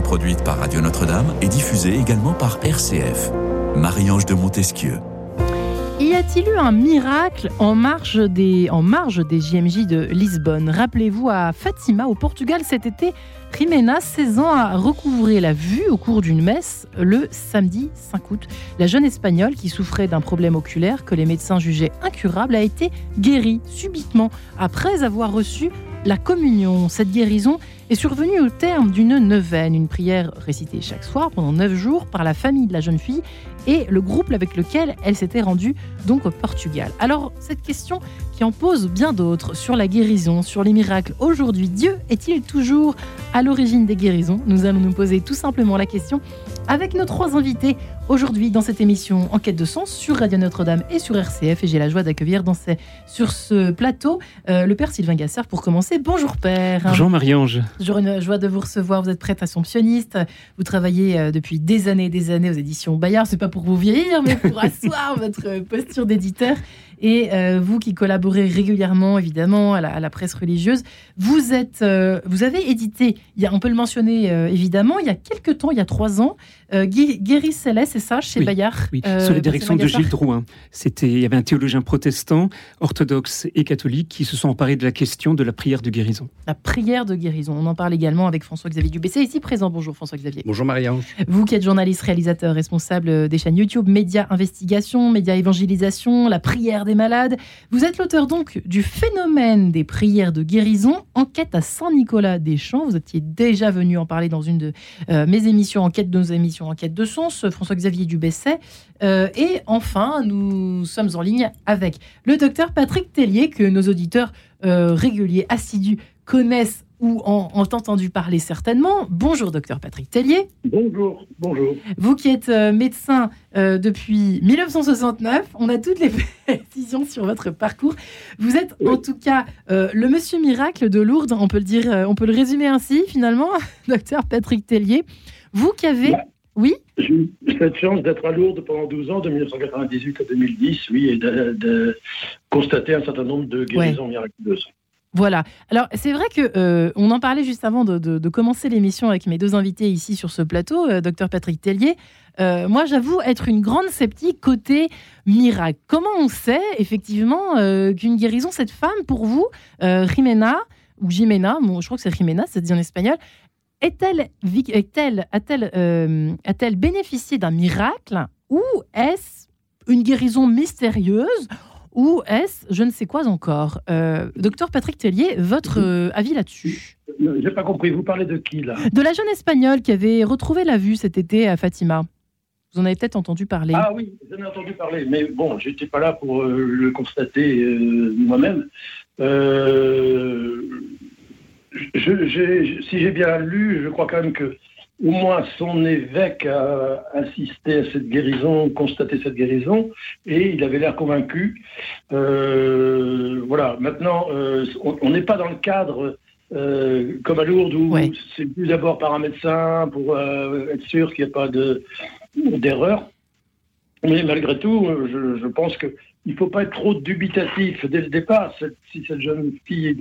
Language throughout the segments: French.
produite par Radio Notre-Dame et diffusée également par RCF. Marie-Ange de Montesquieu. Y a-t-il eu un miracle en marge des, en marge des JMJ de Lisbonne? Rappelez-vous à Fatima, au Portugal, cet été, Jimena, 16 ans, a recouvré la vue au cours d'une messe le samedi 5 août. La jeune Espagnole, qui souffrait d'un problème oculaire que les médecins jugeaient incurable, a été guérie subitement après avoir reçu la communion. Cette guérison est survenue au terme d'une neuvaine, une prière récitée chaque soir pendant neuf jours par la famille de la jeune fille et le groupe avec lequel elle s'était rendue donc au Portugal. Alors cette question qui en pose bien d'autres sur la guérison, sur les miracles. Aujourd'hui, Dieu est-il toujours à l'origine des guérisons? Nous allons nous poser tout simplement la question avec nos trois invités aujourd'hui dans cette émission Enquête de sens sur Radio Notre-Dame et sur RCF. Et j'ai la joie d'accueillir dans sur ce plateau euh, le père Sylvain Gasser pour commencer. Bonjour père. Bonjour Marie-Ange. Toujours une joie de vous recevoir. Vous êtes prête assomptionniste. Vous travaillez euh, depuis des années et des années aux éditions Bayard. C'est pas pour vous vieillir, mais pour asseoir votre posture d'éditeur. Et euh, vous qui collaborez régulièrement, évidemment, à la, presse religieuse, vous, êtes, euh, vous avez édité, il y a, on peut le mentionner euh, évidemment, il y a quelques temps, il y a trois ans, Guéry Céleste, c'est ça, chez Bayard Oui, sous la direction de Gilles Drouin. C'était, il y avait un théologien protestant, orthodoxe et catholique qui se sont emparés de la question de la prière de guérison. La prière de guérison. On en parle également avec François-Xavier Dubessé, ici présent. Bonjour François-Xavier. Bonjour Marie-Ange. Vous qui êtes journaliste, réalisateur, responsable des chaînes YouTube, Média Investigation, Média Évangélisation, la prière des malades. Vous êtes l'auteur donc du phénomène des prières de guérison, enquête à Saint-Nicolas-des-Champs. Vous étiez déjà venu en parler dans une de euh, mes émissions, enquête de nos émissions, enquête de sens, François-Xavier Dubesset. Euh, et enfin, nous sommes en ligne avec le docteur Patrick Tellier, que nos auditeurs euh, réguliers, assidus, connaissent ou ont, entendu parler certainement. Bonjour, docteur Patrick Tellier. Bonjour, bonjour. Vous qui êtes euh, médecin euh, depuis 1969, on a toutes les précisions sur votre parcours. Vous êtes en tout cas euh, le monsieur miracle de Lourdes, on peut le dire, on peut le résumer ainsi finalement, docteur Patrick Tellier. Vous qui avez... Oui J'ai eu cette chance d'être à Lourdes pendant 12 ans, de 1998 à 2010, oui, et de, constater un certain nombre de guérisons miraculeuses. Voilà. Alors c'est vrai que euh, on en parlait juste avant de, commencer l'émission avec mes deux invités ici sur ce plateau, euh, docteur Patrick Tellier. Euh, moi, j'avoue être une grande sceptique côté miracle. Comment on sait effectivement qu'une guérison, cette femme, pour vous, Jimena ou Jimena, bon, je crois que c'est Jimena, c'est dit en espagnol, est-elle, est-elle, a-t-elle, a-t-elle bénéficié d'un miracle ou est-ce une guérison mystérieuse ou est-ce je ne sais quoi encore euh, Docteur Patrick Tellier, votre euh, avis là-dessus J'ai pas compris, vous parlez de qui là? De la jeune espagnole qui avait retrouvé la vue cet été à Fatima. Vous en avez peut-être entendu parler. Ah oui, j'en ai entendu parler, mais bon, j'étais pas là pour euh, le constater moi-même. si j'ai bien lu, je crois quand même que au moins son évêque a assisté à cette guérison, constaté cette guérison, et il avait l'air convaincu. Euh, voilà, maintenant, euh, on n'est pas dans le cadre euh, comme à Lourdes où c'est plus d'abord par un médecin pour être sûr qu'il n'y a pas d'erreur. Mais malgré tout, je, pense qu'il ne faut pas être trop dubitatif dès le départ. si cette jeune fille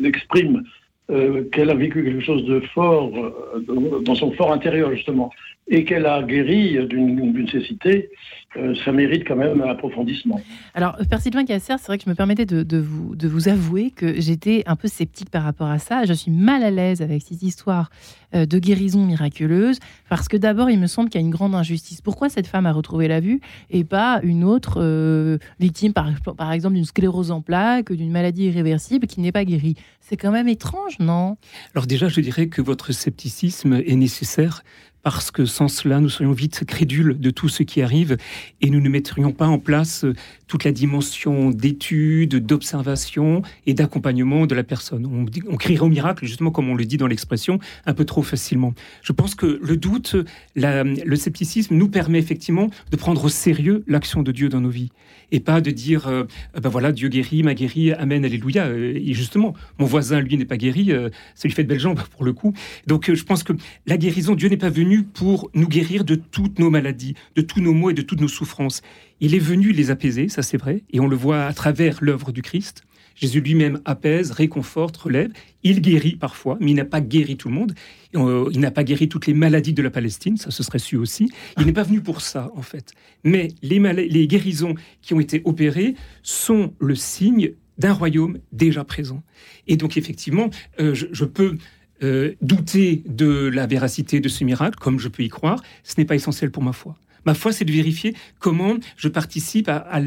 l'exprime euh, qu'elle a vécu quelque chose de fort euh, dans son fort intérieur, justement, et qu'elle a guéri d'une cécité, euh, ça mérite quand même un approfondissement. Alors, Père Sylvain Casser, c'est vrai que je me permettais de, vous, de vous avouer que j'étais un peu sceptique par rapport à ça. Je suis mal à l'aise avec cette histoire de guérison miraculeuse, parce que d'abord, il me semble qu'il y a une grande injustice. Pourquoi cette femme a retrouvé la vue et pas une autre victime, par, par exemple, d'une sclérose en plaques, d'une maladie irréversible qui n'est pas guérie? C'est quand même étrange, non? Alors déjà, je dirais que votre scepticisme est nécessaire parce que sans cela, nous serions vite crédules de tout ce qui arrive et nous ne mettrions pas en place euh, toute la dimension d'étude, d'observation et d'accompagnement de la personne. On, crierait au miracle, justement comme on le dit dans l'expression, un peu trop facilement. Je pense que le doute, le scepticisme nous permet effectivement de prendre au sérieux l'action de Dieu dans nos vies et pas de dire, euh, ben voilà, Dieu guérit, m'a guéri, amen, alléluia. Euh, et justement, mon voisin, lui, n'est pas guéri, ça lui fait de belles jambes pour le coup. Donc je pense que la guérison, Dieu n'est pas venu pour nous guérir de toutes nos maladies, de tous nos maux et de toutes nos souffrances. Il est venu les apaiser, ça c'est vrai, et on le voit à travers l'œuvre du Christ. Jésus lui-même apaise, réconforte, relève. Il guérit parfois, mais il n'a pas guéri tout le monde. Euh, il n'a pas guéri toutes les maladies de la Palestine, ça se serait su aussi. Il n'est pas venu pour ça, en fait. Mais les, les guérisons qui ont été opérées sont le signe d'un royaume déjà présent. Et donc, effectivement, euh, je, peux euh, douter de la véracité de ce miracle, comme je peux y croire. Ce n'est pas essentiel pour ma foi. Ma foi, c'est de vérifier comment je participe à, à,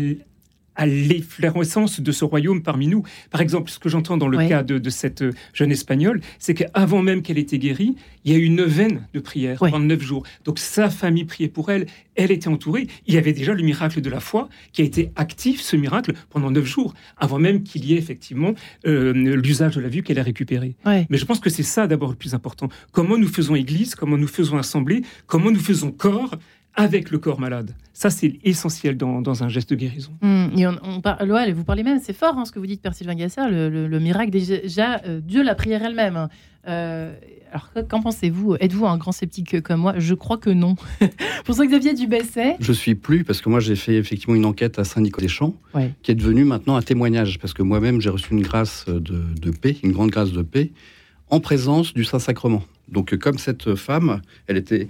à l'efflorescence de ce royaume parmi nous. Par exemple, ce que j'entends dans le cas de, cette euh, jeune Espagnole, c'est qu'avant même qu'elle était guérie, il y a eu une neuvaine de prière pendant neuf jours. Donc sa famille priait pour elle, elle était entourée. Il y avait déjà le miracle de la foi qui a été actif, ce miracle, pendant neuf jours, avant même qu'il y ait effectivement euh, l'usage de la vue qu'elle a récupéré. Mais je pense que c'est ça d'abord le plus important. Comment nous faisons Église, comment nous faisons Assemblée, comment nous faisons corps avec le corps malade. Ça, c'est essentiel dans, un geste de guérison. Et on, vous parlez même, c'est fort hein, ce que vous dites, Père Sylvain Gasser, le, miracle, déjà, euh, Dieu, la prière elle-même. Hein. Euh, alors, qu'en pensez-vous? Êtes-vous un grand sceptique comme moi? Je crois que non. Pour ça, Xavier Dubesset Je suis plus, parce que moi, j'ai fait effectivement une enquête à Saint-Nicolas-des-Champs, qui est devenue maintenant un témoignage, parce que moi-même, j'ai reçu une grâce de, paix, une grande grâce de paix, en présence du Saint-Sacrement. Donc, comme cette femme, elle était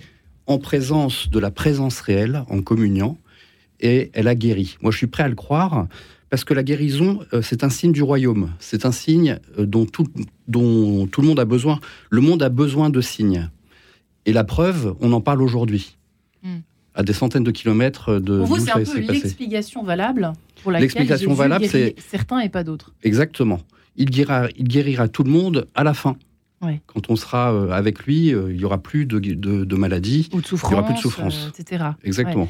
en présence de la présence réelle, en communion, et elle a guéri. Moi, je suis prêt à le croire, parce que la guérison, euh, c'est un signe du royaume. C'est un signe euh, dont tout, dont tout le monde a besoin. Le monde a besoin de signes. Et la preuve, on en parle aujourd'hui. Hmm. À des centaines de kilomètres de. Pour vous, c'est un peu l'explication valable pour laquelle l'explication valable, c'est certains et pas d'autres. Exactement. Il guérira, il guérira tout le monde à la fin. Quand on sera euh, avec lui, euh, il n'y aura plus de, de, maladies, Ou de il n'y aura plus de souffrance, euh, etc. Exactement.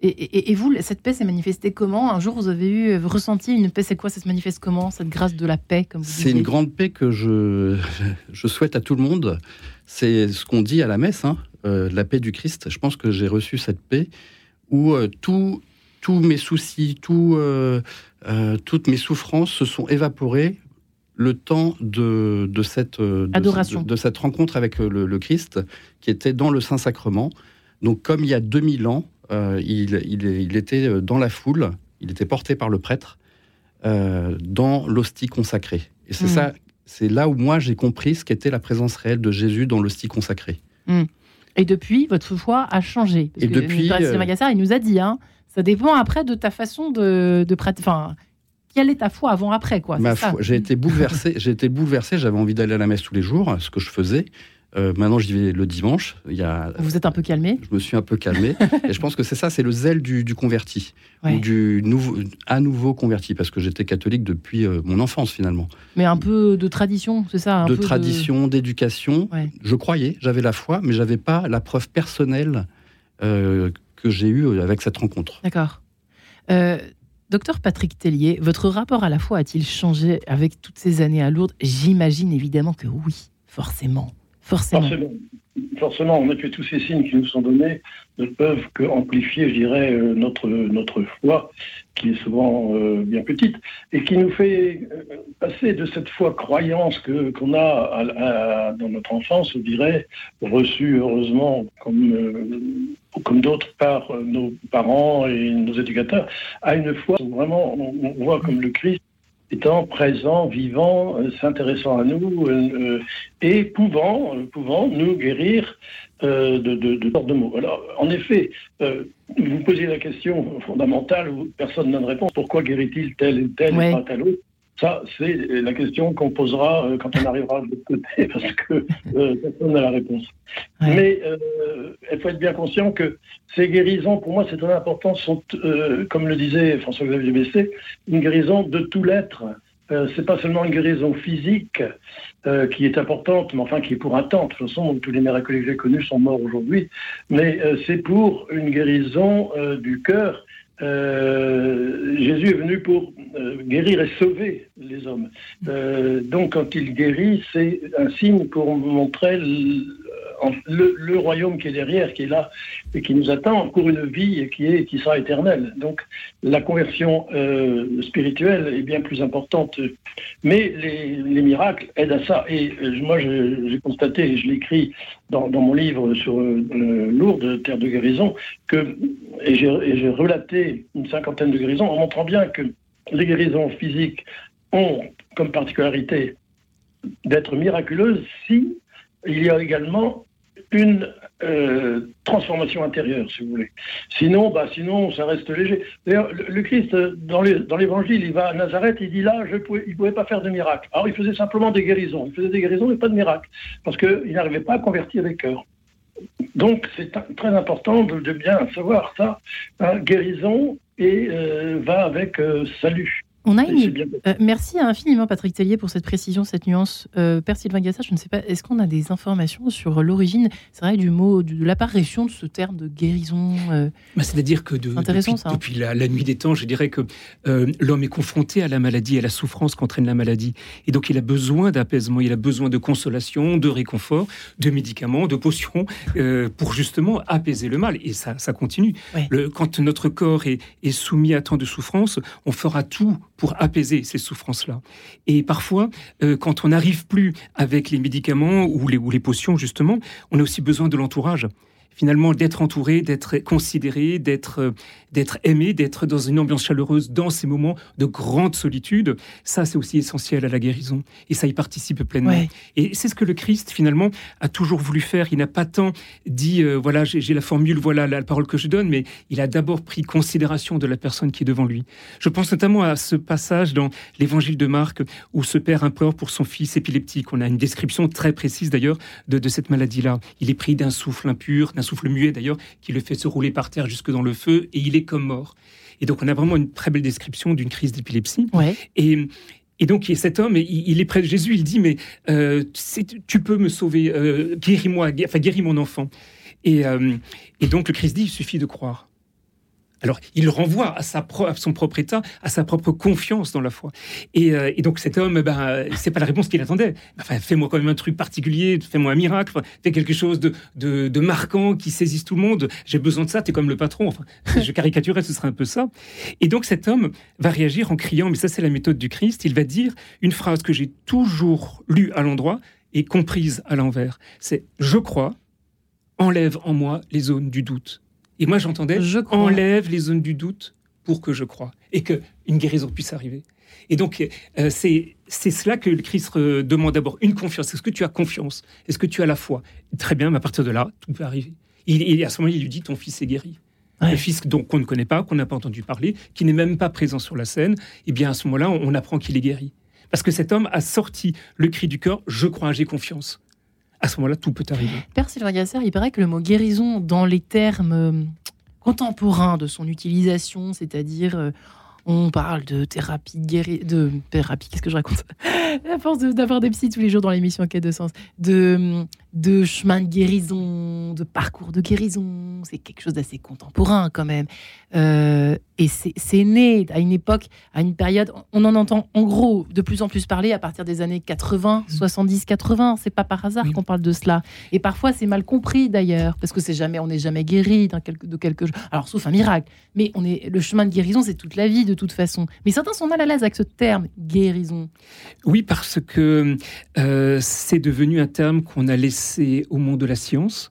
Et, et, vous, cette paix s'est manifestée comment Un jour, vous avez eu, ressenti une paix, c'est quoi Ça se manifeste comment Cette grâce de la paix, comme vous C'est une grande paix que je, je souhaite à tout le monde. C'est ce qu'on dit à la messe, hein, la paix du Christ. Je pense que j'ai reçu cette paix où tous mes soucis, tout, toutes mes souffrances se sont évaporées le temps de, cette, de, cette rencontre avec le, Christ, qui était dans le Saint-Sacrement. Donc, comme il y a 2000 ans, euh, il, était dans la foule, il était porté par le prêtre euh, dans l'hostie consacrée. Et c'est hmm. ça, c'est là où moi j'ai compris ce qu'était la présence réelle de Jésus dans l'hostie consacrée. Hmm. Et depuis, votre foi a changé. et depuis, euh... Magassar, il nous a dit, hein, ça dépend après de ta façon de, de pratiquer quelle est ta foi avant-après quoi J'ai été bouleversé. J'ai été bouleversé. J'avais envie d'aller à la messe tous les jours, ce que je faisais. Euh, maintenant, j'y vais le dimanche. Il y a, Vous êtes un peu calmé Je me suis un peu calmé. et je pense que c'est ça, c'est le zèle du, converti, ou du nouveau, à nouveau converti, parce que j'étais catholique depuis euh, mon enfance finalement. Mais un peu de tradition, c'est ça De tradition, d'éducation. Je croyais, j'avais la foi, mais j'avais pas la preuve personnelle euh, que j'ai eue avec cette rencontre. D'accord. Docteur Patrick Tellier, votre rapport à la foi a-t-il changé avec toutes ces années à Lourdes? J'imagine évidemment que oui, forcément. Forcément. forcément. en effet, tous ces signes qui nous sont donnés ne peuvent qu'amplifier, je dirais, euh, notre, notre foi, qui est souvent euh, bien petite, et qui nous fait euh, passer de cette foi croyance que, qu'on a dans notre enfance, je dirais, reçue heureusement comme, comme d'autres par nos parents et nos éducateurs, à une foi où vraiment on voit comme le Christ étant présent, vivant, euh, s'intéressant à nous euh, euh, et pouvant, pouvant nous guérir de, de, de, de mots. Alors, en effet, vous posez la question fondamentale où personne n'a de réponse. Pourquoi guérit-il tel et tel et pas tel autre ça, c'est la question qu'on posera euh, quand on arrivera de l'autre côté, parce que euh, personne n'a la réponse. Mais euh, il faut être bien conscient que ces guérisons, pour moi, c'est très important, sont, comme le disait François-Xavier Bessé, une guérison de tout l'être. Euh, c'est pas seulement une guérison physique qui est importante, mais enfin qui est pour un temps. De toute façon, tous les miracles que j'ai connus sont morts aujourd'hui. Mais c'est pour une guérison du cœur euh, Jésus est venu pour euh, guérir et sauver les hommes. Euh, donc quand il guérit, c'est un signe pour montrer le, royaume qui est derrière, qui est là et qui nous attend pour une vie qui, est, qui sera éternelle. Donc la conversion euh, spirituelle est bien plus importante. Mais les, miracles aident à ça. Et euh, moi, j'ai constaté, et je l'écris dans, mon livre sur euh, Lourdes, Terre de guérison, que, et j'ai relaté une cinquantaine de guérisons en montrant bien que les guérisons physiques ont comme particularité d'être miraculeuses si il y a également une euh, transformation intérieure, si vous voulez. Sinon, bah, sinon, ça reste léger. D'ailleurs, le, Christ, dans l'évangile, il va à Nazareth, il dit là, je il ne pouvait pas faire de miracle. Alors, il faisait simplement des guérisons. Il faisait des guérisons, mais pas de miracle. Parce qu'il n'arrivait pas à convertir les cœurs. Donc, c'est très important de, bien savoir ça. guérison et euh, va avec euh, salut. On a euh, merci infiniment Patrick Tellier pour cette précision, cette nuance. Euh, Père Sylvain Gassa, je ne sais pas, est-ce qu'on a des informations sur l'origine, c'est vrai, du mot, de l'apparition de ce terme de guérison euh, bah, C'est-à-dire que de, depuis, hein. depuis la, nuit des temps, je dirais que l'homme est confronté à la maladie, à la souffrance qu'entraîne la maladie. Et donc il a besoin d'apaisement, il a besoin de consolation, de réconfort, de médicaments, de potions, pour justement apaiser le mal. Et ça, ça continue. Le, quand notre corps est, est soumis à tant de souffrance, on fera tout pour apaiser ces souffrances-là. Et parfois, euh, quand on n'arrive plus avec les médicaments ou les, ou les potions, justement, on a aussi besoin de l'entourage finalement d'être entouré, d'être considéré, d'être euh, d'être aimé, d'être dans une ambiance chaleureuse dans ces moments de grande solitude, ça c'est aussi essentiel à la guérison et ça y participe pleinement. Et c'est ce que le Christ finalement a toujours voulu faire. Il n'a pas tant dit euh, voilà j'ai la formule, voilà la, parole que je donne, mais il a d'abord pris considération de la personne qui est devant lui. Je pense notamment à ce passage dans l'Évangile de Marc où ce père implore pour son fils épileptique. On a une description très précise d'ailleurs de, de cette maladie-là. Il est pris d'un souffle impur, d'un souffle muet d'ailleurs, qui le fait se rouler par terre jusque dans le feu et il est comme mort. Et donc, on a vraiment une très belle description d'une crise d'épilepsie. Et, et donc, cet homme, il, est près de Jésus, il dit, mais euh, tu peux me sauver, euh, guéris-moi, enfin, guéris mon enfant. Et, euh, et donc, le Christ dit, il suffit de croire. Alors, il renvoie à, sa son propre état, à sa propre confiance dans la foi. Et, euh, donc, cet homme, ben, c'est pas la réponse qu'il attendait. Enfin, fais-moi quand même un truc particulier, fais-moi un miracle, fais quelque chose de, marquant qui saisisse tout le monde. J'ai besoin de ça, tu es comme le patron. Enfin, je caricaturais, ce serait un peu ça. Et donc, cet homme va réagir en criant, mais ça, c'est la méthode du Christ. Il va dire une phrase que j'ai toujours lue à l'endroit et comprise à l'envers. C'est je crois, enlève en moi les zones du doute. Et moi, j'entendais enlève les zones du doute pour que je croie et que une guérison puisse arriver. Et donc, euh, c'est cela que le Christ demande d'abord une confiance. Est-ce que tu as confiance? Est-ce que tu as la foi? Très bien, mais à partir de là, tout peut arriver. Et, à ce moment-là, il lui dit ton fils est guéri. Un fils donc qu'on ne connaît pas, qu'on n'a pas entendu parler, qui n'est même pas présent sur la scène. Et eh bien à ce moment-là, on, apprend qu'il est guéri. Parce que cet homme a sorti le cri du cœur je crois, j'ai confiance à ce moment-là, tout peut arriver. Père Sylvain Gasser, il paraît que le mot guérison, dans les termes euh, contemporains de son utilisation, c'est-à-dire euh, on parle de thérapie guéri... de thérapie, qu'est-ce que je raconte? À force d'avoir des psys tous les jours dans l'émission quête de sens, de, de chemin de guérison, de parcours de guérison, c'est quelque chose d'assez contemporain quand même. Euh, et c'est né à une époque, à une période, on en entend en gros de plus en plus parler à partir des années 80, 70, 80. C'est pas par hasard qu'on parle de cela. Et parfois c'est mal compris d'ailleurs, parce que c'est jamais, on n'est jamais guéri de quelque chose. Alors sauf un miracle, mais on est le chemin de guérison, c'est toute la vie de Mais certains sont mal à l'aise avec ce terme guérison. Oui, parce que euh, c'est devenu un terme qu'on a laissé au monde de la science.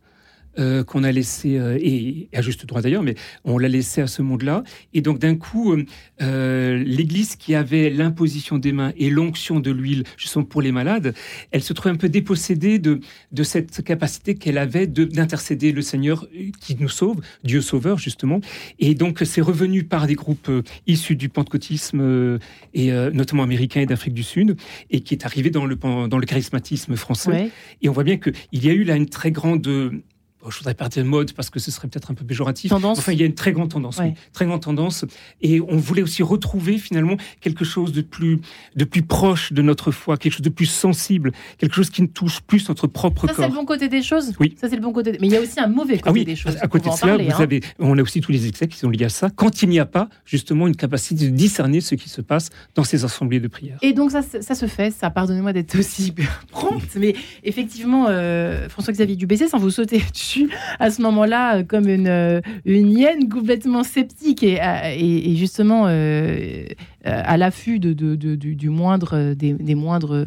Euh, qu'on a laissé, euh, et à juste droit d'ailleurs, mais on l'a laissé à ce monde-là. Et donc d'un coup, euh, l'Église qui avait l'imposition des mains et l'onction de l'huile, justement pour les malades, elle se trouvait un peu dépossédée de, de cette capacité qu'elle avait d'intercéder le Seigneur qui nous sauve, Dieu sauveur justement. Et donc c'est revenu par des groupes issus du pentecôtisme, et notamment américain et d'Afrique du Sud, et qui est arrivé dans le, dans le charismatisme français. Et on voit bien qu'il y a eu là une très grande je voudrais partir de mode parce que ce serait peut-être un peu péjoratif. Enfin, il y a une très grande tendance, très grande tendance. Et on voulait aussi retrouver finalement quelque chose de plus, de plus proche de notre foi, quelque chose de plus sensible, quelque chose qui ne touche plus notre propre corps. Ça, c'est le bon côté des choses? Oui. Ça, c'est le bon côté. Mais il y a aussi un mauvais côté ah des choses. À côté de cela, vous hein. avez, on a aussi tous les excès qui sont liés à ça. Quand il n'y a pas justement une capacité de discerner ce qui se passe dans ces assemblées de prière. Et donc ça, ça se fait. Ça, pardonnez-moi d'être aussi prompte, mais effectivement, euh, François-Xavier Dubessé, sans vous sauter dessus à ce moment-là euh, comme une, euh, une hyène complètement sceptique. Et, euh, et, justement à l'affût de, du, moindre, des, moindres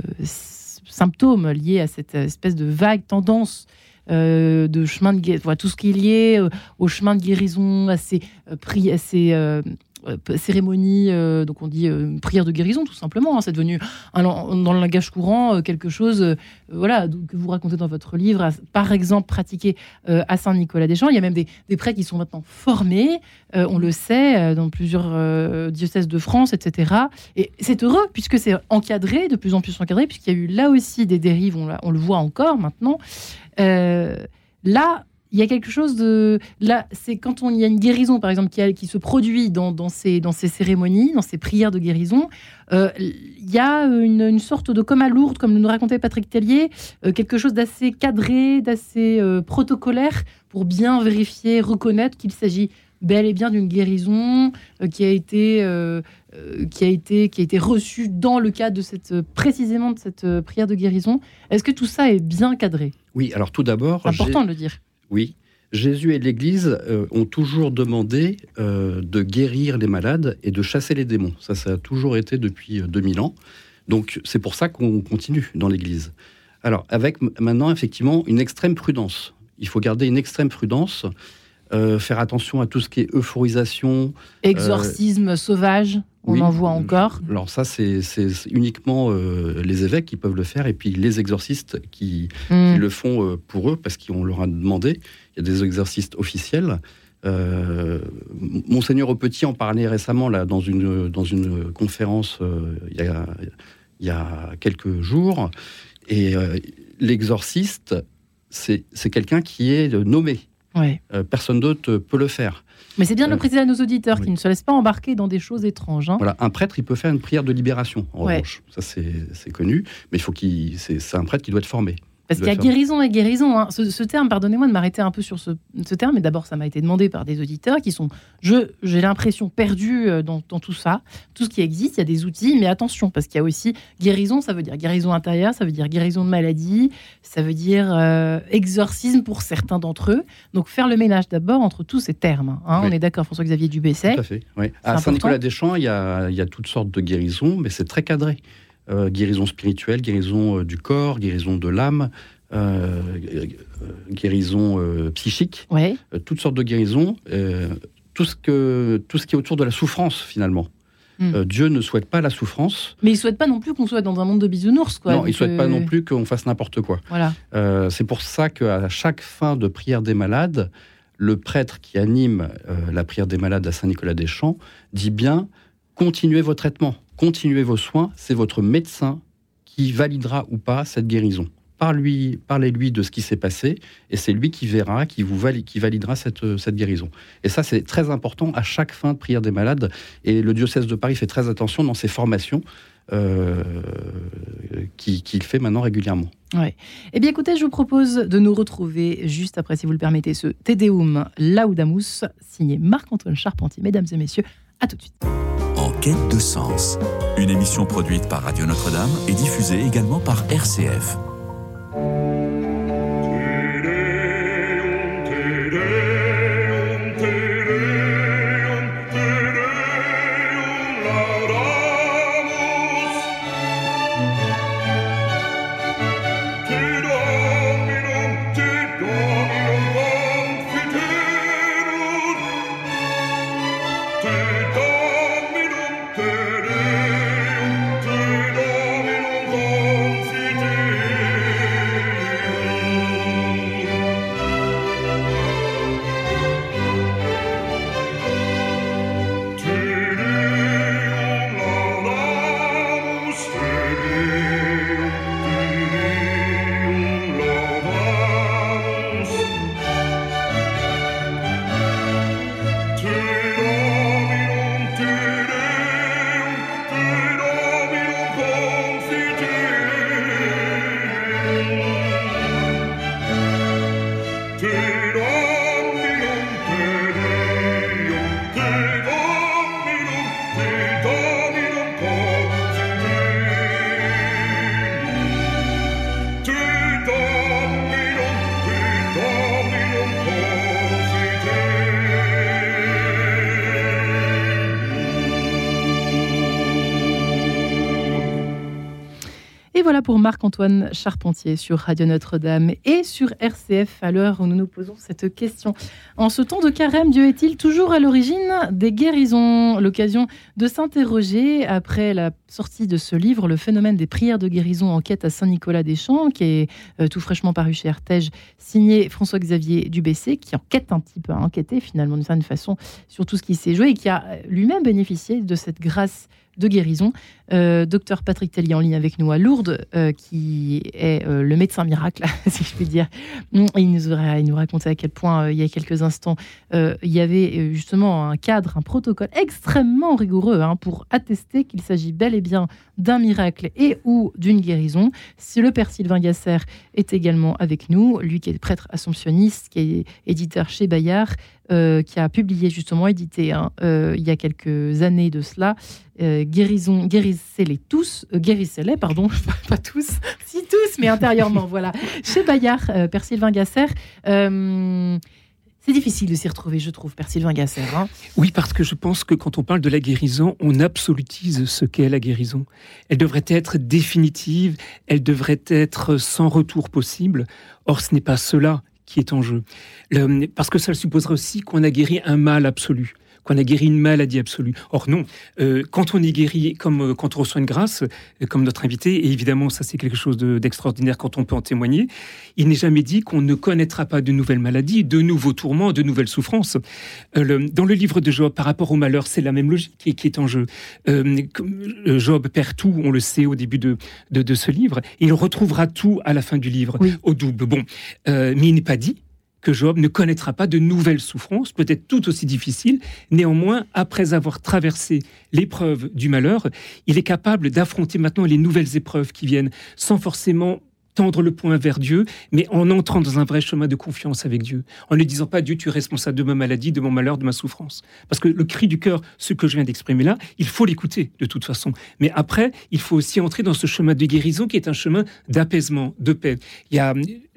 symptômes liés à cette espèce de vague tendance de chemin de guérison, tout ce qui est lié au chemin de guérison, à ces, cérémonie, donc on dit prière de guérison tout simplement. Hein. c'est devenu dans le langage courant quelque chose, voilà, que vous racontez dans votre livre. par exemple, pratiqué à Saint-Nicolas-des-Champs. Il y a même des, des prêtres qui sont maintenant formés, on le sait, dans plusieurs diocèses de France, etc. Et c'est heureux puisque c'est encadré, de plus en plus encadré, puisqu'il y a eu là aussi des dérives. On, on le voit encore maintenant. là, il y a quelque chose de là, c'est quand on, il y a une guérison, par exemple, qui, qui se produit dans, dans, ces, dans ces cérémonies, dans ces prières de guérison. Euh, il y a une, sorte de coma lourde, comme nous racontait Patrick Tellier, euh, quelque chose d'assez cadré, d'assez euh, protocolaire pour bien vérifier, reconnaître qu'il s'agit bel et bien d'une guérison qui a été qui a été qui a été reçue dans le cadre de cette précisément de cette prière de guérison. Est-ce que tout ça est bien cadré? Oui, alors tout d'abord, important de le dire. Oui. Jésus et l'Église euh, ont toujours demandé euh, de guérir les malades et de chasser les démons. Ça, ça a toujours été depuis 2000 euh, ans. Donc c'est pour ça qu'on continue dans l'Église. Alors avec maintenant effectivement une extrême prudence. Il faut garder une extrême prudence, faire attention à tout ce qui est euphorisation. Exorcisme sauvage. On en voit encore. Alors ça, c'est uniquement les évêques qui peuvent le faire et puis les exorcistes qui, hmm. le font pour eux parce qu'on leur a demandé. Il y a des exorcistes officiels. Euh, Monseigneur Petit en parlait récemment là, dans, une, dans une conférence il, y a, il, y a, quelques jours. Et l'exorciste, c'est quelqu'un qui est nommé. personne d'autre peut le faire. Mais c'est bien de le préciser à nos auditeurs qui ne se laissent pas embarquer dans des choses étranges. Hein. Voilà, un prêtre, il peut faire une prière de libération, en revanche. Ça, c'est connu. Mais il faut qu'il. C'est un prêtre qui doit être formé. Parce qu'il y a guérison et guérison. Hein. Ce, terme, pardonnez-moi de m'arrêter un peu sur ce, terme, mais d'abord, ça m'a été demandé par des auditeurs qui sont, j'ai l'impression, perdus euh, dans, tout ça. Tout ce qui existe, il y a des outils, mais attention, parce qu'il y a aussi guérison, ça veut dire guérison intérieure, ça veut dire guérison de maladie, ça veut dire euh, exorcisme pour certains d'entre eux. Donc, faire le ménage d'abord entre tous ces termes. Hein. On est d'accord, François-Xavier Dubesset. Tout à fait. Oui. À Saint-Nicolas-des-Champs, il, il y a toutes sortes de guérisons, mais c'est très cadré. Euh, guérison spirituelle, guérison euh, du corps, guérison de l'âme, euh, guérison psychique, toutes sortes de guérisons, tout, ce que, tout ce qui est autour de la souffrance finalement. Hmm. Dieu ne souhaite pas la souffrance. Mais il ne souhaite pas non plus qu'on soit dans un monde de bisounours. Quoi. Non, il ne souhaite pas non plus qu'on fasse n'importe quoi. Voilà. c'est pour ça qu'à chaque fin de prière des malades, le prêtre qui anime la prière des malades à Saint-Nicolas-des-Champs dit bien continuez vos traitements continuez vos soins, c'est votre médecin qui validera ou pas cette guérison. Parlez-lui de ce qui s'est passé et c'est lui qui verra, qui, vous qui validera cette, cette guérison. Et ça, c'est très important à chaque fin de prière des malades. Et le diocèse de Paris fait très attention dans ses formations euh, qu'il fait maintenant régulièrement. Ouais. Eh bien, écoutez, je vous propose de nous retrouver juste après, si vous le permettez, ce Tedeum Laudamus, signé Marc-Antoine Charpentier. Mesdames et messieurs, à tout de suite. Quête de sens, une émission produite par Radio Notre-Dame et diffusée également par RCF. Voilà pour Marc-Antoine Charpentier sur Radio Notre-Dame et sur RCF à l'heure où nous nous posons cette question. En ce temps de carême, Dieu est-il toujours à l'origine des guérisons? L'occasion de s'interroger après la sortie de ce livre, Le phénomène des prières de guérison, enquête à Saint-Nicolas-des-Champs, qui est euh, tout fraîchement paru chez Artege, signé François-Xavier Dubessé, qui enquête un petit peu, a enquêté finalement d'une certaine façon sur tout ce qui s'est joué et qui a lui-même bénéficié de cette grâce de guérison. Euh, docteur Patrick Tellier en ligne avec nous à Lourdes, euh, qui est euh, le médecin miracle, si je puis dire. Il nous, il nous racontait à quel point, il y a quelques instants, il y avait justement un cadre, un protocole extrêmement rigoureux hein, pour attester qu'il s'agit bel et bien d'un miracle et ou d'une guérison. Si le père Sylvain Gasser est également avec nous, lui qui est prêtre assomptionniste, qui est éditeur chez Bayard, qui a publié justement, édité hein, il y a quelques années de cela, Guérison, guérison guérissez-les tous, euh, guérissez-les, pardon, pas tous, si tous, mais intérieurement, voilà. Chez Bayard, euh, Père Sylvain Gasser, euh, c'est difficile de s'y retrouver, je trouve, Père Sylvain Gasser. Hein. Oui, parce que je pense que quand on parle de la guérison, on absolutise ce qu'est la guérison. Elle devrait être définitive, elle devrait être sans retour possible. Or, ce n'est pas cela qui est en jeu. parce que ça supposerait aussi qu'on a guéri un mal absolu qu'on a guéri une maladie absolue. Or non, euh, quand on est guéri, comme euh, quand on reçoit une grâce, euh, comme notre invité, et évidemment ça c'est quelque chose d'extraordinaire quand on peut en témoigner, il n'est jamais dit qu'on ne connaîtra pas de nouvelles maladies, de nouveaux tourments, de nouvelles souffrances. dans le livre de Job, par rapport au malheur, c'est la même logique qui, est en jeu. Job perd tout, on le sait au début de, de, ce livre, il retrouvera tout à la fin du livre, au double. Bon, mais il n'est pas dit que Job ne connaîtra pas de nouvelles souffrances, peut-être tout aussi difficiles. Néanmoins, après avoir traversé l'épreuve du malheur, il est capable d'affronter maintenant les nouvelles épreuves qui viennent sans forcément tendre le point vers Dieu, mais en entrant dans un vrai chemin de confiance avec Dieu, en ne disant pas Dieu, tu es responsable de ma maladie, de mon malheur, de ma souffrance. Parce que le cri du cœur, ce que je viens d'exprimer là, il faut l'écouter de toute façon. Mais après, il faut aussi entrer dans ce chemin de guérison qui est un chemin d'apaisement, de paix. Il y a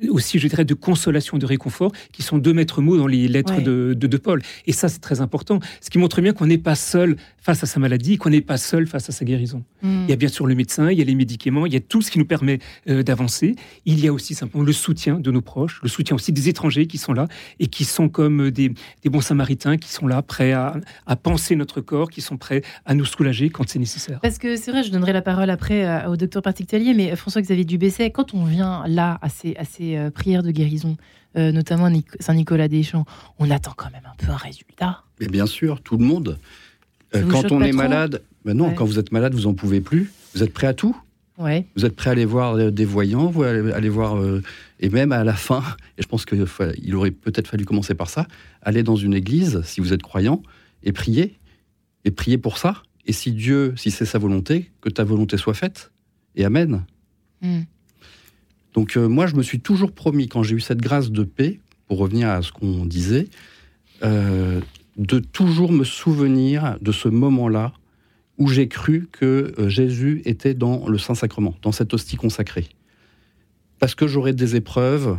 aussi, je dirais, de consolation, de réconfort, qui sont deux maîtres mots dans les lettres de, de, Paul. Et ça, c'est très important. Ce qui montre bien qu'on n'est pas seul face à sa maladie, qu'on n'est pas seul face à sa guérison. Hmm. Il y a bien sûr le médecin, il y a les médicaments, il y a tout ce qui nous permet euh, d'avancer. Il y a aussi simplement le soutien de nos proches, le soutien aussi des étrangers qui sont là et qui sont comme des, des bons samaritains, qui sont là, prêts à, à, penser notre corps, qui sont prêts à nous soulager quand c'est nécessaire. Parce que c'est vrai, je donnerai la parole après euh, au docteur Patrick Tellier, mais François-Xavier Dubesset, quand on vient là à ces, à ces euh, prières de guérison, euh, notamment Saint-Nicolas-des-Champs, on attend quand même un peu un résultat. Mais bien sûr, tout le monde. Euh, quand on est malade, ben non, quand vous êtes malade, vous en pouvez plus. Vous êtes prêt à tout. Ouais. Vous êtes prêt à aller voir des voyants, vous allez aller voir, et même à la fin, et je pense qu'il aurait peut-être fallu commencer par ça, aller dans une église, si vous êtes croyant, et prier, et prier pour ça. Et si Dieu, si c'est sa volonté, que ta volonté soit faite, et Amen. Hmm. Donc euh, moi, je me suis toujours promis, quand j'ai eu cette grâce de paix, pour revenir à ce qu'on disait, euh, de toujours me souvenir de ce moment-là où j'ai cru que euh, Jésus était dans le Saint-Sacrement, dans cette hostie consacrée. Parce que j'aurais des épreuves,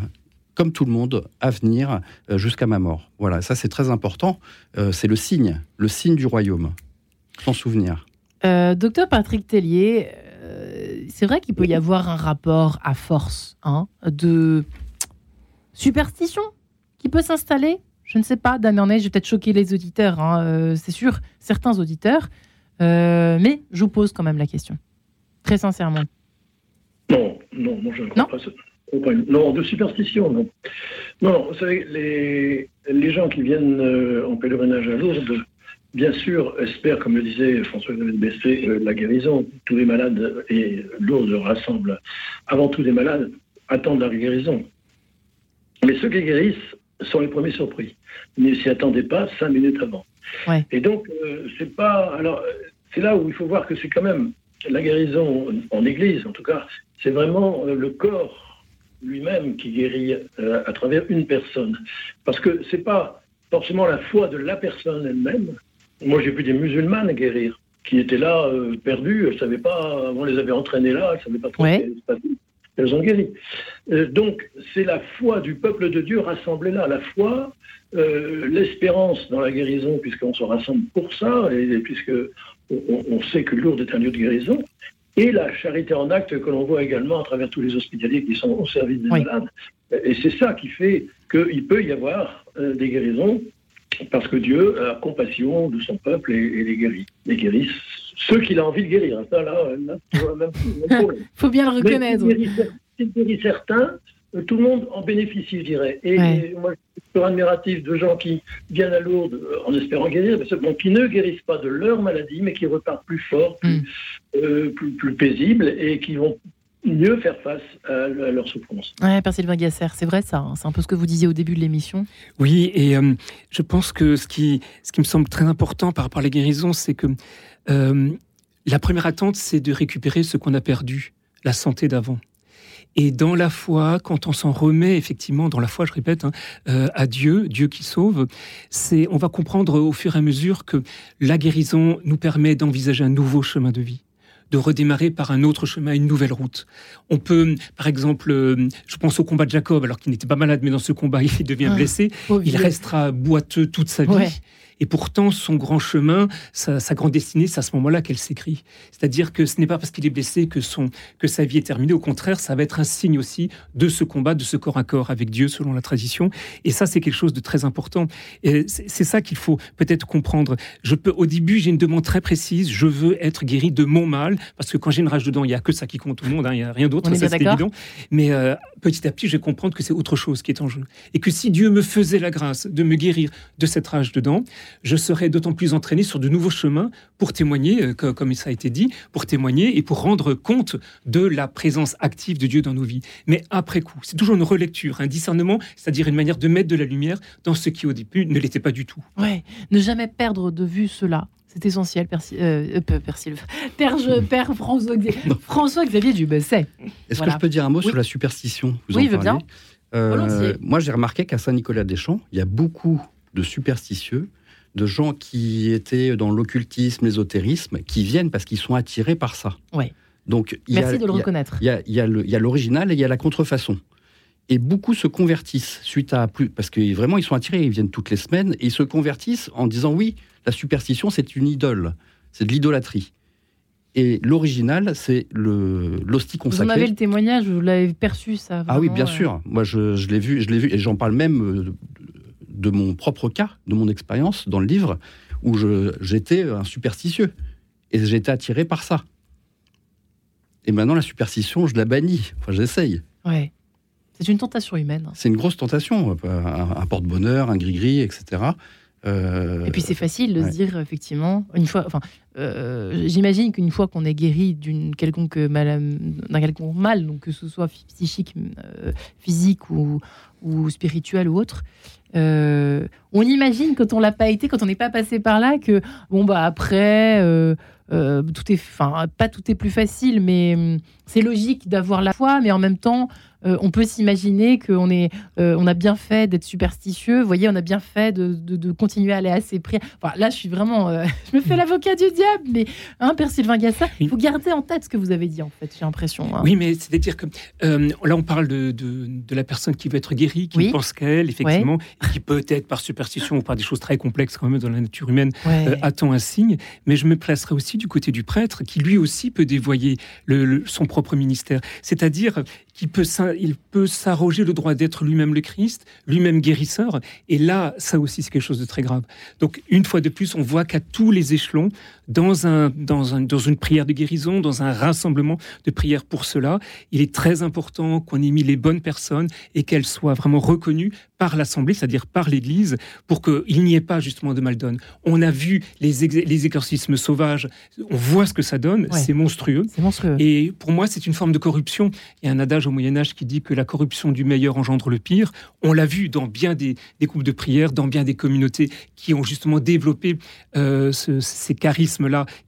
comme tout le monde, à venir jusqu'à ma mort. Voilà, ça c'est très important. c'est le signe, le signe du royaume. S'en souvenir. docteur Patrick Tellier, c'est vrai qu'il peut y avoir un rapport à force hein, de superstition qui peut s'installer? Je ne sais pas, Damien je vais peut-être choquer les auditeurs, hein, euh, c'est sûr, certains auditeurs, euh, mais je vous pose quand même la question, très sincèrement. Non, non, moi je ne crois pas. Non, de superstition, non. Non, vous savez, les, les gens qui viennent euh, en pèlerinage à Lourdes, bien sûr, espère, comme le disait François-Xavier Bessé, euh, la guérison. Tous les malades, et Lourdes rassemble avant tout des malades, attendent la guérison. Mais ceux qui guérissent sont les premiers surpris. Ils ne s'y attendaient pas cinq minutes avant. Et donc, euh, c'est pas. Alors, c'est là où il faut voir que c'est quand même la guérison en Église, en tout cas, c'est vraiment euh, le corps lui-même qui guérit à travers une personne. Parce que c'est pas forcément la foi de la personne elle-même, moi, j'ai vu des musulmanes guérir, qui étaient là, euh, perdues, elles savaient pas, on les avait entraînées là, elles ne savaient pas trop ce qui elles ont guéri. Euh, donc, c'est la foi du peuple de Dieu rassemblée là. La foi, euh, l'espérance dans la guérison, puisqu'on se rassemble pour ça, et, puisque on, sait que Lourdes est un lieu de guérison, et la charité en acte que l'on voit également à travers tous les hospitaliers qui sont au service des malades. Et c'est ça qui fait qu'il peut y avoir euh, des guérisons, parce que Dieu a compassion de son peuple et, les guérit. Les guérit ceux qu'il a envie de guérir. Ça, là, Il faut bien le reconnaître. S'il guérit certains, euh, tout le monde en bénéficie, je dirais. Et, moi, je suis admiratif de gens qui viennent à Lourdes euh, en espérant guérir, mais qui ne guérissent pas de leur maladie, mais qui repartent plus forts, plus, mm. euh, plus, paisibles et qui vont mieux faire face à, leur souffrance. Oui, Père Sylvain Gasser, c'est vrai ça, hein. c'est un peu ce que vous disiez au début de l'émission. Oui, et je pense que ce qui, ce qui me semble très important par rapport à la guérison, c'est que la première attente, c'est de récupérer ce qu'on a perdu, la santé d'avant. Et dans la foi, quand on s'en remet effectivement dans la foi, je répète, hein, euh, à Dieu, Dieu qui sauve, c'est on va comprendre au fur et à mesure que la guérison nous permet d'envisager un nouveau chemin de vie de redémarrer par un autre chemin, une nouvelle route. On peut, par exemple, euh, je pense au combat de Jacob, alors qu'il n'était pas malade, mais dans ce combat, il devient ah, blessé. Il restera boiteux toute sa vie. Et pourtant, son grand chemin, sa, grande destinée, c'est à ce moment-là qu'elle s'écrit. C'est-à-dire que ce n'est pas parce qu'il est blessé que, son, que sa vie est terminée. Au contraire, ça va être un signe aussi de ce combat, de ce corps à corps avec Dieu, selon la tradition. Et ça, c'est quelque chose de très important. Et c'est ça qu'il faut peut-être comprendre. Je peux, au début, j'ai une demande très précise. Je veux être guéri de mon mal, parce que quand j'ai une rage dedans, il n'y a que ça qui compte au monde. Hein. il n'y a rien d'autre. Ça, c'est évident. Mais euh, petit à petit, je vais comprendre que c'est autre chose qui est en jeu. Et que si Dieu me faisait la grâce de me guérir de cette rage dedans, je serai d'autant plus entraîné sur de nouveaux chemins pour témoigner, euh, comme ça a été dit, pour témoigner et pour rendre compte de la présence active de Dieu dans nos vies. Mais après coup, c'est toujours une relecture, un discernement, c'est-à-dire une manière de mettre de la lumière dans ce qui au début ne l'était pas du tout. Ouais, ne jamais perdre de vue cela. C'est essentiel, Père, euh, euh Père, je, Père François, François Xavier Dubesset. Est-ce que je peux dire un mot sur la superstition Oui, veut bien. Euh, moi, j'ai remarqué qu'à Saint-Nicolas-des-Champs, il y a beaucoup de superstitieux de gens qui étaient dans l'occultisme, l'ésotérisme, qui viennent parce qu'ils sont attirés par ça. Ouais. Donc, Merci de le reconnaître. Il y a l'original et il y a la contrefaçon. Et beaucoup se convertissent suite à plus. Parce que vraiment, ils sont attirés, ils viennent toutes les semaines, et ils se convertissent en disant oui, la superstition, c'est une idole, c'est de l'idolâtrie. Et l'original, c'est l'hostie consacrée. Vous en avez le témoignage, vous l'avez perçu, ça Ah oui, bien sûr. Moi, je, je l'ai vu, je l'ai vu, et j'en parle même euh, de mon propre cas, de mon expérience dans le livre, où j'étais un superstitieux. Et j'étais attiré par ça. Et maintenant, la superstition, je la bannis. Enfin, j'essaye. Ouais. C'est une tentation humaine. C'est une grosse tentation. Un, porte-bonheur, un gris-gris, etc. Euh, et puis c'est facile de se dire effectivement une fois. Enfin, euh, j'imagine qu'une fois qu'on est guéri d'une quelconque mal, d'un quelconque mal, donc que ce soit psychique, euh, physique ou, ou spirituel ou autre, euh, on imagine quand on l'a pas été, quand on n'est pas passé par là, que bon bah après, euh, euh, tout est, enfin pas tout est plus facile, mais hum, c'est logique d'avoir la foi, mais en même temps, euh, on peut s'imaginer qu'on est, euh, on a bien fait d'être superstitieux. Vous voyez, on a bien fait de, continuer à aller à ses prières. Enfin, là, je suis vraiment, euh, je me fais l'avocat du diable, mais hein, Père Sylvain Gassin, il faut garder en tête ce que vous avez dit, en fait, j'ai l'impression. Hein. Oui, mais c'est-à-dire que là, on parle de, la personne qui veut être guérie, qui pense qu'elle, effectivement, qui peut-être par superstition ou par des choses très complexes quand même dans la nature humaine, attend un signe. Mais je me placerai aussi du côté du prêtre, qui lui aussi peut dévoyer son propre ministère. C'est-à-dire, il peut s'arroger le droit d'être lui-même le Christ, lui-même guérisseur. Et là, ça aussi, c'est quelque chose de très grave. Donc, une fois de plus, on voit qu'à tous les échelons, dans, un, dans, un, dans une prière de guérison, dans un rassemblement de prières pour cela, il est très important qu'on ait mis les bonnes personnes et qu'elles soient vraiment reconnues par l'Assemblée, c'est-à-dire par l'Église, pour qu'il n'y ait pas justement de mal donne. On a vu les, les exorcismes sauvages, on voit ce que ça donne, c'est monstrueux. monstrueux. Et pour moi, c'est une forme de corruption. Il y a un adage au Moyen Âge qui dit que la corruption du meilleur engendre le pire. On l'a vu dans bien des, des groupes de prière, dans bien des communautés qui ont justement développé euh, ces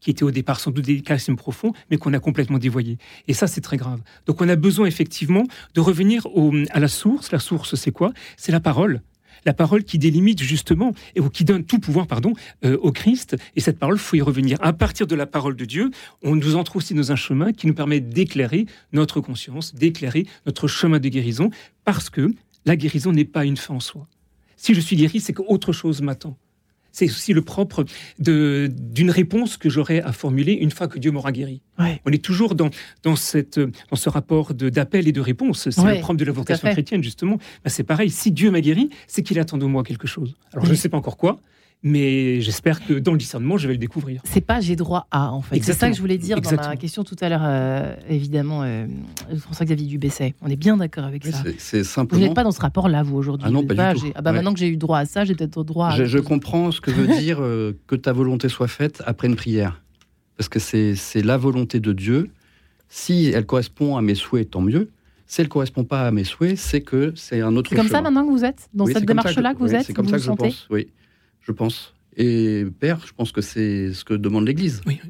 qui étaient au départ sans doute des charismes profonds, mais qu'on a complètement dévoyés. Et ça, c'est très grave. Donc on a besoin effectivement de revenir à la source. La source, c'est quoi? C'est la parole la parole qui délimite justement, et qui donne tout pouvoir, pardon, euh, au Christ. Et cette parole, faut y revenir. À partir de la parole de Dieu, on nous entre aussi dans un chemin qui nous permet d'éclairer notre conscience, d'éclairer notre chemin de guérison, parce que la guérison n'est pas une fin en soi. Si je suis guéri, c'est qu'autre chose m'attend. C'est aussi le propre d'une réponse que j'aurai à formuler une fois que Dieu m'aura guéri. On est toujours dans, dans, cette, dans ce rapport d'appel et de réponse. C'est le propre de la vocation chrétienne, justement. Ben, c'est pareil, si Dieu m'a guéri, c'est qu'il attend de moi quelque chose. Alors je ne sais pas encore quoi, mais j'espère que dans le discernement, je vais le découvrir. C'est pas j'ai droit à, en fait. C'est ça que je voulais dire dans ma question tout à l'heure, euh, évidemment, euh, François-Xavier Dubesset. On est bien d'accord avec ça. C'est simplement... Vous n'êtes pas dans ce rapport-là, vous, aujourd'hui Ah non, pas, du tout. Ah bah maintenant que j'ai eu droit à ça, j'ai peut-être droit à... Je, je comprends ce que veut dire euh, que ta volonté soit faite après une prière. Parce que c'est la volonté de Dieu. Si elle correspond à mes souhaits, tant mieux. Si elle ne correspond pas à mes souhaits, c'est que c'est un autre C'est comme ça maintenant que vous êtes Dans cette démarche-là que, vous êtes C'est comme ça que je pense, oui. Je pense. Et père, je pense que c'est ce que demande l'Église. Oui.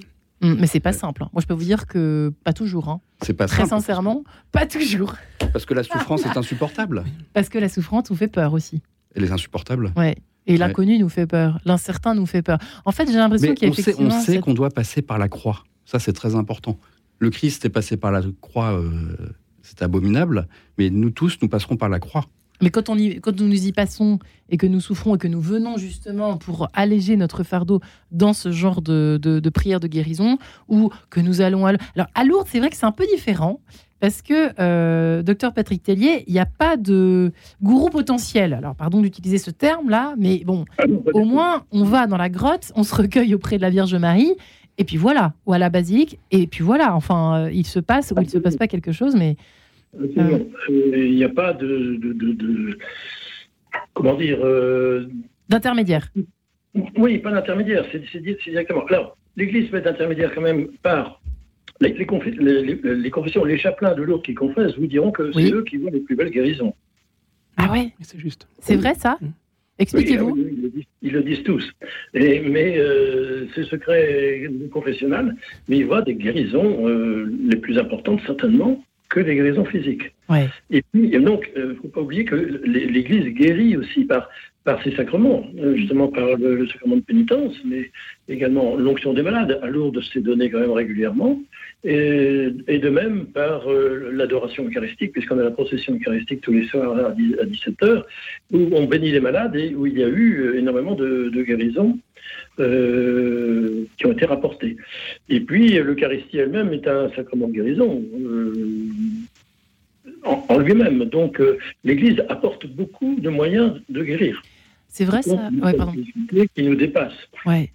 Hum, mais c'est pas simple. Hein. Moi, je peux vous dire que pas toujours. Hein. C'est pas Très sincèrement, pas toujours. Parce que la souffrance est insupportable. Parce que la souffrance nous fait peur aussi. Elle est insupportable. Ouais. Et l'inconnu nous fait peur. L'incertain nous fait peur. En fait, j'ai l'impression qu'il y a effectivement. on sait qu'on doit passer par la croix. Ça, c'est très important. Le Christ est passé par la croix. Euh, c'est abominable. Mais nous tous, nous passerons par la croix. Mais quand, on y, quand nous y passons et que nous souffrons et que nous venons justement pour alléger notre fardeau dans ce genre de, de, prière de guérison, ou que nous allons à... Alors à Lourdes, c'est vrai que c'est un peu différent, parce que, euh, docteur Patrick Tellier, il n'y a pas de gourou potentiel. Alors pardon d'utiliser ce terme-là, mais bon, ah au moins on va dans la grotte, on se recueille auprès de la Vierge Marie, et puis voilà, ou à la basilique, et puis voilà, enfin, euh, il se passe ou il ne se passe pas quelque chose, mais il n'y a pas de, comment dire euh, d'intermédiaire. Oui, pas d'intermédiaire, c'est directement. Alors, l'Église peut être intermédiaire quand même par les, les, confessions, les chapelains de l'autre qui confessent vous diront que c'est eux qui voient les plus belles guérisons. Ah ouais C'est juste. C'est vrai ça. Expliquez-vous. ils, le disent tous. mais euh, c'est secret confessionnel, mais ils voient des guérisons les plus importantes certainement que des guérisons physiques. Et puis, donc, il euh, ne faut pas oublier que l'Église guérit aussi par, par ses sacrements, euh, justement par le, sacrement de pénitence, mais également l'onction des malades. À Lourdes, c'est donné quand même régulièrement. Et, de même par euh, l'adoration eucharistique, puisqu'on a la procession eucharistique tous les soirs à, 17h, où on bénit les malades et où il y a eu énormément de, de guérisons. qui ont été rapportées. Et puis, l'Eucharistie elle-même est un sacrement de guérison en, lui-même. Donc euh, l'Église apporte beaucoup de moyens de guérir. C'est vrai ça ouais, pardon. Qui nous dépasse. Ouais.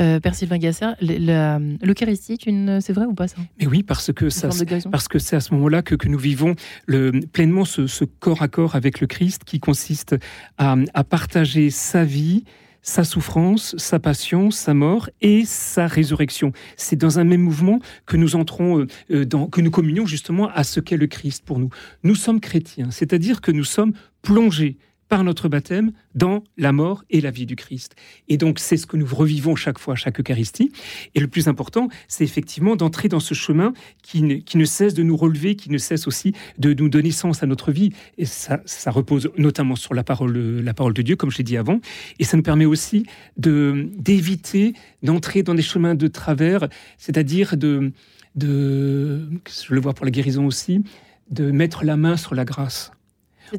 Euh, Père Sylvain Gasser, l'Eucharistie, c'est vrai ou pas ça? Mais oui, parce que ça, parce que c'est à ce moment-là que, que, nous vivons le, pleinement ce, corps à corps avec le Christ, qui consiste à, à partager sa vie, sa souffrance, sa passion, sa mort et sa résurrection. C'est dans un même mouvement que nous entrons, euh, euh, dans, que nous communions justement à ce qu'est le Christ pour nous. Nous sommes chrétiens, c'est-à-dire que nous sommes plongés par notre baptême dans la mort et la vie du Christ. Et donc c'est ce que nous revivons chaque fois, chaque Eucharistie. Et le plus important, c'est effectivement d'entrer dans ce chemin qui ne, qui ne, cesse de nous relever, qui ne cesse aussi de nous donner sens à notre vie. Et ça, ça repose notamment sur la parole, la parole de Dieu, comme je l'ai dit avant. Et ça nous permet aussi de d'éviter d'entrer dans des chemins de travers, c'est-à-dire de, de, je le vois pour la guérison aussi, de mettre la main sur la grâce.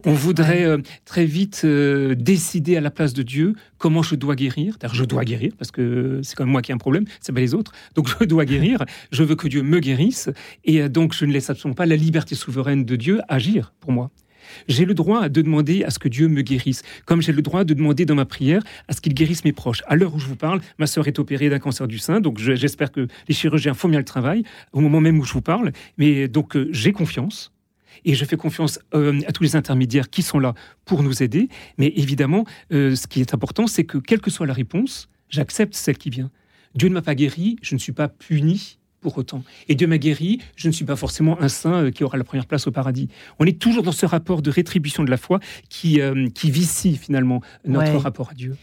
On voudrait euh, très vite euh, décider à la place de Dieu comment je dois guérir. D'ailleurs, je dois guérir parce que c'est quand même moi qui ai un problème, c'est pas les autres. Donc je dois guérir. Je veux que Dieu me guérisse et euh, donc je ne laisse absolument pas la liberté souveraine de Dieu agir pour moi. J'ai le droit de demander à ce que Dieu me guérisse, comme j'ai le droit de demander dans ma prière à ce qu'il guérisse mes proches. À l'heure où je vous parle, ma sœur est opérée d'un cancer du sein, donc j'espère que les chirurgiens font bien le travail au moment même où je vous parle. Mais donc j'ai confiance et je fais confiance euh, à tous les intermédiaires qui sont là pour nous aider. Mais évidemment, euh, ce qui est important, c'est que quelle que soit la réponse, j'accepte celle qui vient. Dieu ne m'a pas guéri, je ne suis pas puni pour autant. Et Dieu m'a guéri, je ne suis pas forcément un saint euh, qui aura la première place au paradis. On est toujours dans ce rapport de rétribution de la foi qui, qui vicie finalement notre rapport à Dieu.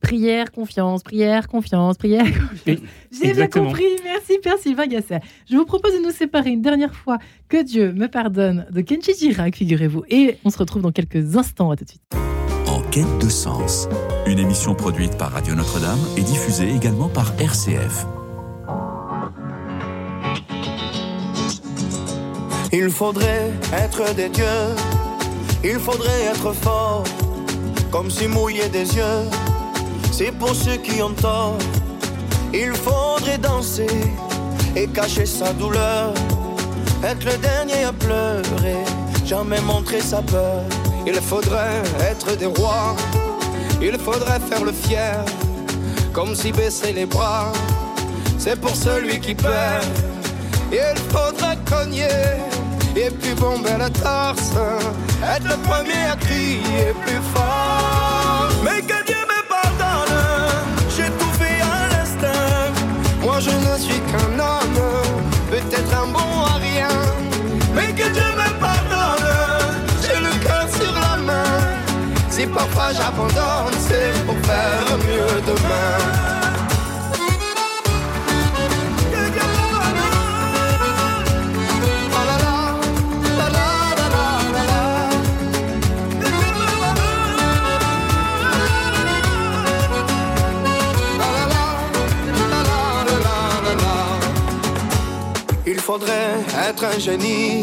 Prière, confiance, prière, confiance, prière, confiance. J'ai bien compris. Merci, Père Sylvain Gasset. Je vous propose de nous séparer une dernière fois. Que Dieu me pardonne de Kenji Girac, figurez-vous. Et on se retrouve dans quelques instants. À tout de suite. En quête de sens. Une émission produite par Radio Notre-Dame et diffusée également par RCF. Il faudrait être des dieux. Il faudrait être fort. Comme si mouiller des yeux c'est pour ceux qui ont tort. Il faudrait danser et cacher sa douleur. Être le dernier à pleurer, jamais montrer sa peur. Il faudrait être des rois, il faudrait faire le fier, comme si baisser les bras, c'est pour celui qui perd. Il faudrait cogner et puis bomber la torse, être le premier à crier plus fort. Si parfois j'abandonne, c'est pour faire mieux demain. faudrait être un génie,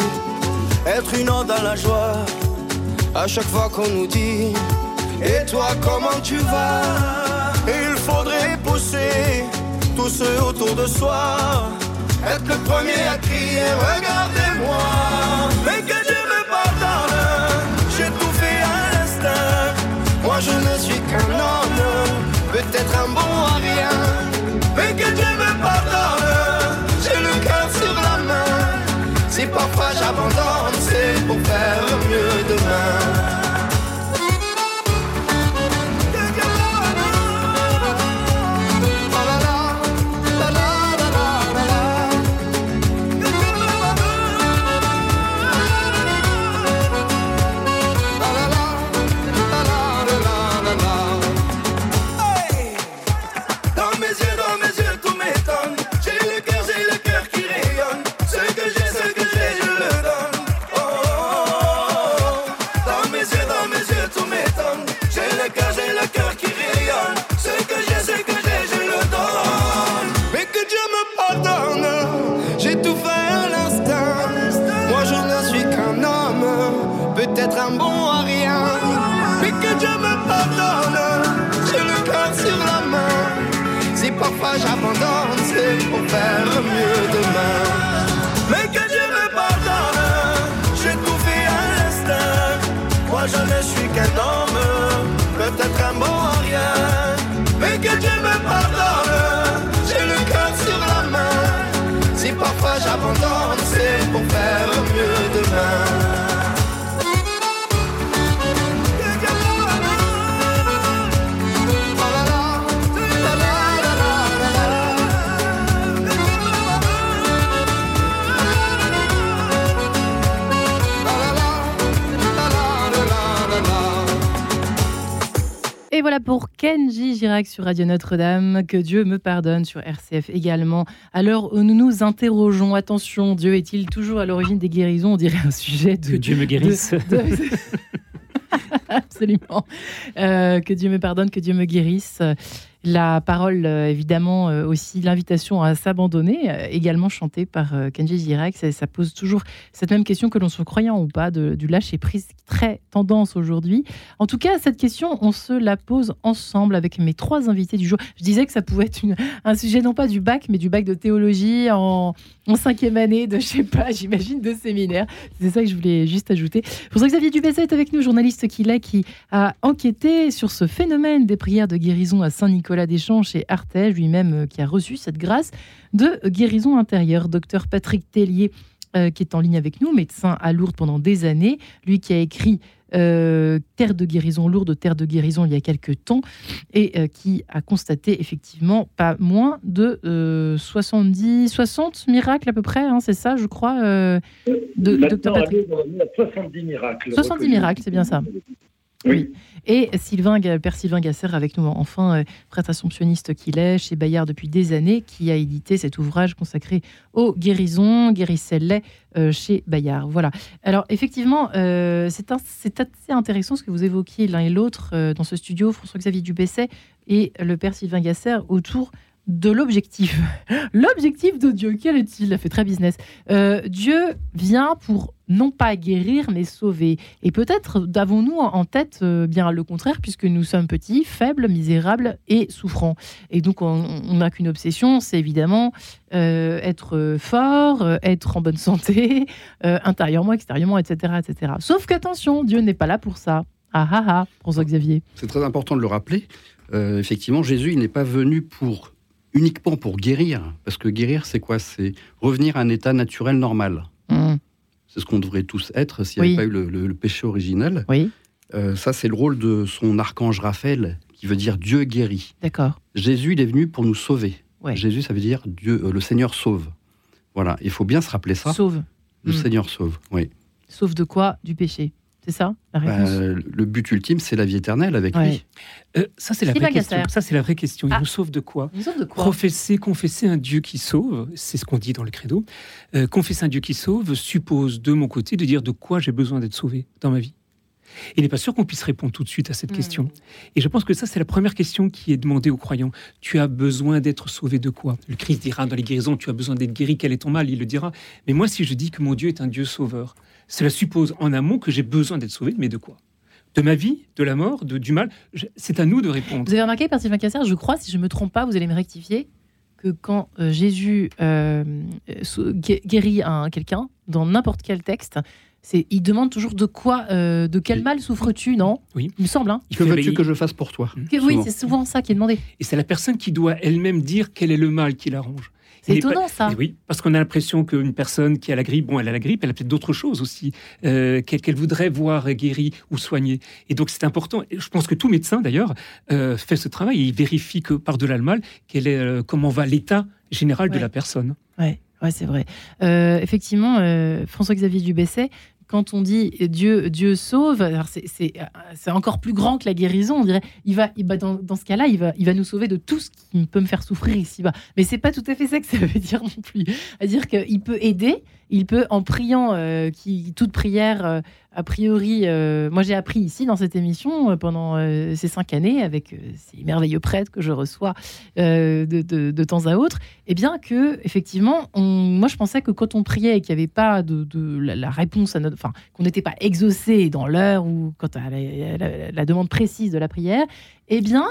être une ode à la joie. À chaque fois qu'on nous dit, et toi comment tu vas? Il faudrait pousser tous ceux autour de soi, être le premier à crier, regardez-moi. Mais que Dieu me pardonne, j'ai tout fait à l'instinct. Moi je ne suis qu'un homme, peut-être un bon à rien. Mais que Dieu me pardonne. Si parfois j'abandonne, c'est pour faire mieux demain. Kenji Girac sur Radio Notre-Dame. Que Dieu me pardonne sur RCF également. Alors nous nous interrogeons, attention, Dieu est-il toujours à l'origine des guérisons? On dirait un sujet de. Que Dieu me guérisse. Absolument. Euh, que Dieu me pardonne, que Dieu me guérisse. La parole, euh, évidemment, euh, aussi l'invitation à s'abandonner, euh, également chantée par Kenji Girac. Ça, pose toujours cette même question que l'on soit croyant ou pas de, du lâcher prise, très tendance aujourd'hui. En tout cas, cette question, on se la pose ensemble avec mes trois invités du jour. Je disais que ça pouvait être un sujet non pas du bac, mais du bac de théologie en, cinquième année de, je sais pas, j'imagine, de séminaire. C'est ça que je voulais juste ajouter. Pour ça, Xavier Dubesset est avec nous, journaliste qu'il est, qui a enquêté sur ce phénomène des prières de guérison à Saint-Nicolas des Champs chez Artege, lui-même euh, qui a reçu cette grâce de guérison intérieure. Docteur Patrick Tellier, euh, qui est en ligne avec nous, médecin à Lourdes pendant des années, lui qui a écrit euh, Terre de guérison, lourde Terre de guérison il y a quelques temps, et qui a constaté effectivement pas moins de 70, 60 miracles à peu près, hein, c'est ça, je crois, de Docteur Patrick. 70 miracles. 70 miracles, c'est bien ça. Oui. Et Sylvain, Père Sylvain Gasser avec nous, enfin, euh, prêtre assomptionniste qu'il est, chez Bayard depuis des années, qui a édité cet ouvrage consacré aux guérisons, guérissez euh, chez Bayard. Voilà. Alors, effectivement, euh, c'est assez intéressant ce que vous évoquiez l'un et l'autre dans ce studio, François-Xavier Dubesset et le Père Sylvain Gasser, autour de l'objectif. L'objectif de Dieu, quel est-il? Il a fait très business. Euh, Dieu vient pour non pas guérir, mais sauver. Et peut-être avons-nous en tête euh, bien le contraire, puisque nous sommes petits, faibles, misérables et souffrants. Et donc, on n'a qu'une obsession, c'est évidemment euh, être fort, être en bonne santé, intérieurement, extérieurement, etc., etc. Sauf qu'attention, Dieu n'est pas là pour ça. Ah ah ah, François Xavier. C'est très important de le rappeler. effectivement, Jésus, il n'est pas venu pour uniquement pour guérir. Parce que guérir, c'est quoi? C'est revenir à un état naturel normal. Hmm. C'est ce qu'on devrait tous être s'il n'y avait pas eu le, péché originel. Oui. Euh, ça, c'est le rôle de son archange Raphaël, qui veut dire Dieu guérit. D'accord. Jésus, il est venu pour nous sauver. Jésus, ça veut dire Dieu, euh, le Seigneur sauve. Voilà, il faut bien se rappeler ça. Sauve. Le hmm. Seigneur sauve, oui. Sauve de quoi? Du péché. C'est ça la bah, Le but ultime, c'est la vie éternelle avec lui. Euh, ça, c'est la, vraie question. Ça, c'est la vraie question. Il ah. nous sauve de quoi, Professer, confesser un Dieu qui sauve, c'est ce qu'on dit dans le credo. Euh, confesser un Dieu qui sauve suppose, de mon côté, de dire de quoi j'ai besoin d'être sauvé dans ma vie. Il n'est pas sûr qu'on puisse répondre tout de suite à cette hmm. question. Et je pense que ça, c'est la première question qui est demandée aux croyants. Tu as besoin d'être sauvé de quoi? Le Christ dira dans les guérisons, tu as besoin d'être guéri, quel est ton mal? Il le dira. Mais moi, si je dis que mon Dieu est un Dieu sauveur, cela suppose en amont que j'ai besoin d'être sauvé, mais de quoi? De ma vie, de la mort, de, du mal? C'est à nous de répondre. Vous avez remarqué, Père Sylvain Casser, je crois, si je ne me trompe pas, vous allez me rectifier, que quand euh, Jésus euh, guérit un, quelqu'un, dans n'importe quel texte, c'est, il demande toujours de quoi, euh, de quel mal souffres-tu, non? Oui. Il me semble. Hein que veux-tu que je fasse pour toi? Oui, c'est souvent ça qui est demandé. Et c'est la personne qui doit elle-même dire quel est le mal qui l'arrange. C'est étonnant ça. oui, parce qu'on a l'impression qu'une personne qui a la grippe, bon, elle a la grippe, elle a peut-être d'autres choses aussi euh, qu'elle voudrait voir guérie ou soignée. Et donc c'est important. je pense que tout médecin d'ailleurs euh, fait ce travail. il vérifie que par-delà le mal, est, euh, comment va l'état général de la personne. Ouais. Ouais, c'est vrai. effectivement, François-Xavier Dubesset, quand on dit Dieu, Dieu sauve, c'est encore plus grand que la guérison. On dirait, il va, il, dans, dans, ce cas-là, il va, il va nous sauver de tout ce qui peut me faire souffrir ici-bas. Mais c'est pas tout à fait ça que ça veut dire non plus. C'est-à-dire qu'il peut aider, il peut, en priant, euh, qui, toute prière, euh, a priori, euh, moi j'ai appris ici dans cette émission pendant ces cinq années, avec ces merveilleux prêtres que je reçois de, temps à autre, et eh bien que, effectivement, moi je pensais que quand on priait et qu'il n'y avait pas de, la, réponse à notre. Enfin, qu'on n'était pas exaucé dans l'heure ou quand à la, la, demande précise de la prière, eh bien,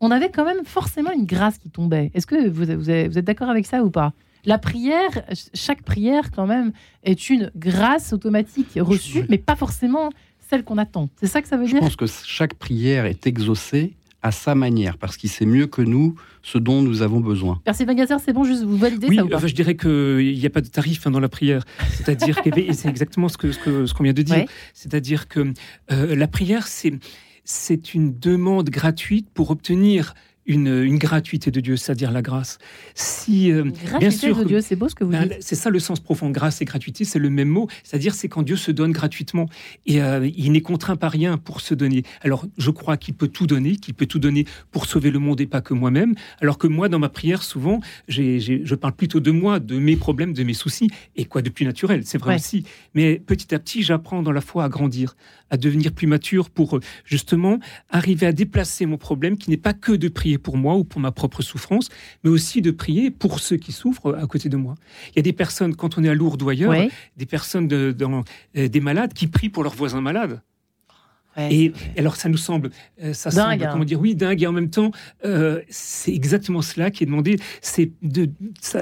on avait quand même forcément une grâce qui tombait. Est-ce que vous êtes d'accord avec ça ou pas? La prière, chaque prière quand même est une grâce automatique reçue, mais pas forcément celle qu'on attend. C'est ça que ça veut dire? Je pense que chaque prière est exaucée à sa manière, parce qu'il sait mieux que nous ce dont nous avons besoin. Merci Magazer, c'est bon, juste vous validez oui, ça ou pas? je dirais qu'il n'y a pas de tarif hein, dans la prière. C'est-à-dire que c'est exactement ce qu'on ce ce vient de dire. C'est-à-dire que euh, la prière, c'est une demande gratuite pour obtenir une, gratuité de Dieu, c'est-à-dire la grâce. Si, euh, bien sûr, de Dieu, c'est beau ce que vous ben, dites. C'est ça le sens profond. Grâce et gratuité, c'est le même mot. C'est-à-dire, c'est quand Dieu se donne gratuitement. Et euh, il n'est contraint par rien pour se donner. Alors, je crois qu'il peut tout donner, qu'il peut tout donner pour sauver le monde et pas que moi-même. Alors que moi, dans ma prière, souvent, je parle plutôt de moi, de mes problèmes, de mes soucis. Et quoi de plus naturel? C'est vrai aussi. Mais petit à petit, j'apprends dans la foi à grandir, à devenir plus mature pour euh, justement arriver à déplacer mon problème qui n'est pas que de prier pour moi ou pour ma propre souffrance, mais aussi de prier pour ceux qui souffrent à côté de moi. Il y a des personnes, quand on est à Lourdes ou ailleurs, des personnes dans, euh, des malades qui prient pour leurs voisins malades. et alors ça nous semble, euh, ça semble, hein. comment dire, oui, dingue. Et en même temps, c'est exactement cela qui est demandé, c'est de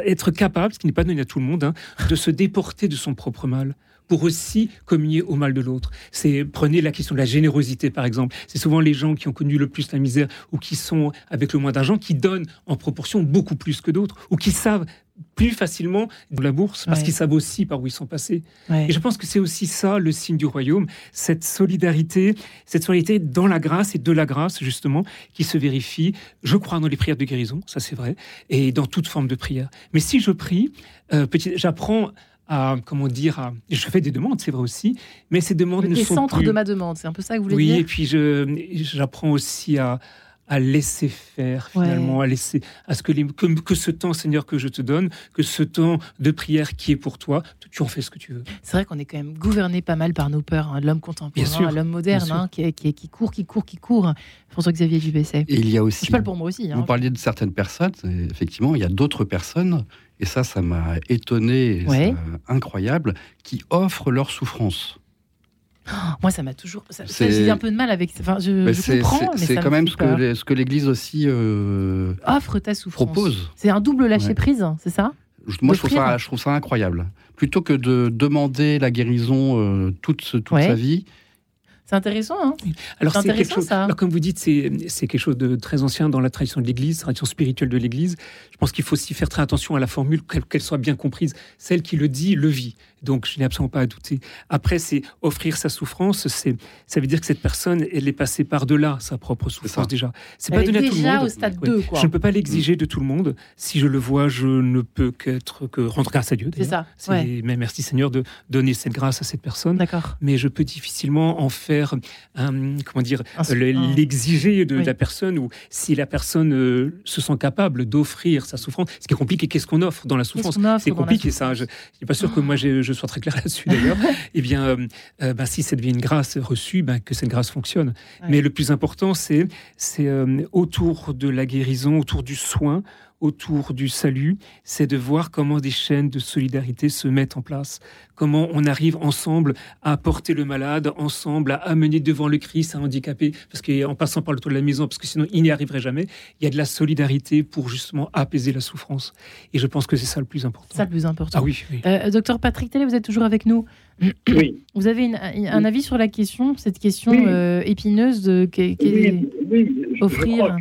être capable, ce qui n'est pas donné à tout le monde, hein, de se déporter de son propre mal pour aussi communier au mal de l'autre. C'est prenez la question de la générosité par exemple. C'est souvent les gens qui ont connu le plus la misère ou qui sont avec le moins d'argent qui donnent en proportion beaucoup plus que d'autres ou qui savent plus facilement de la bourse parce qu'ils savent aussi par où ils sont passés. Et je pense que c'est aussi ça le signe du royaume, cette solidarité, cette solidarité dans la grâce et de la grâce justement qui se vérifie. Je crois dans les prières de guérison, ça c'est vrai, et dans toute forme de prière. Mais si je prie, euh, j'apprends à, comment dire, je fais des demandes, c'est vrai aussi, mais ces demandes ne sont centres de ma demande, c'est un peu ça que vous voulez dire Oui, et puis j'apprends aussi à, à laisser faire finalement, à laisser à ce que, les, que, ce temps, Seigneur, que je te donne, que ce temps de prière qui est pour toi, tu en fais ce que tu veux. C'est vrai qu'on est quand même gouverné pas mal par nos peurs, hein, l'homme contemporain, l'homme moderne, hein, qui, qui, qui, court, qui court, qui court. François-Xavier Dubesset. Et il y a aussi. Je parle pour moi aussi. Hein. Vous parliez de certaines personnes, effectivement, il y a d'autres personnes, et ça, ça m'a étonné, incroyable, qui offrent leur souffrance. moi, ça m'a toujours. J'ai un peu de mal avec. Enfin, je, je comprends, mais c'est quand même ce que, ce que l'Église aussi euh, offre ta souffrance. Propose. C'est un double lâcher prise, c'est ça? Moi, je trouve ça, je trouve ça incroyable. Plutôt que de demander la guérison euh, toute, toute sa vie, c'est intéressant, hein Alors, c'est quelque chose, ça. Alors, comme vous dites, c'est quelque chose de très ancien dans la tradition de l'Église, tradition spirituelle de l'Église. Je pense qu'il faut aussi faire très attention à la formule, qu'elle soit bien comprise. Celle qui le dit, le vit. Donc, je n'ai absolument pas à douter. Après, c'est offrir sa souffrance. C'est, ça veut dire que cette personne, elle est passée par-delà sa propre souffrance déjà. C'est pas donné à tout le monde. au stade 2, Je ne peux pas l'exiger de tout le monde. Si je le vois, je ne peux qu'être que rendre grâce à Dieu. C'est ça. Mais merci Seigneur de donner cette grâce à cette personne. D'accord. Mais je peux difficilement en faire un, comment dire, l'exiger de la personne ou si la personne euh, se sent capable d'offrir sa souffrance. Ce qui est compliqué, qu'est-ce qu'on offre dans la souffrance? C'est compliqué ça. Je suis pas sûr que moi j'ai je sois très clair là-dessus d'ailleurs, eh bien, euh, euh, bah, si ça devient une grâce reçue, bah, que cette grâce fonctionne. Mais le plus important, c'est c'est euh, autour de la guérison, autour du soin, autour du salut, c'est de voir comment des chaînes de solidarité se mettent en place, comment on arrive ensemble à porter le malade, ensemble à amener devant le Christ un handicapé, parce qu'en passant par le toit de la maison, parce que sinon il n'y arriverait jamais, il y a de la solidarité pour justement apaiser la souffrance. Et je pense que c'est ça le plus important. Ça le plus important. Ah oui. Euh, docteur Patrick Télé, vous êtes toujours avec nous. Oui. Vous avez un avis sur la question, cette question euh, épineuse de oui, offrir?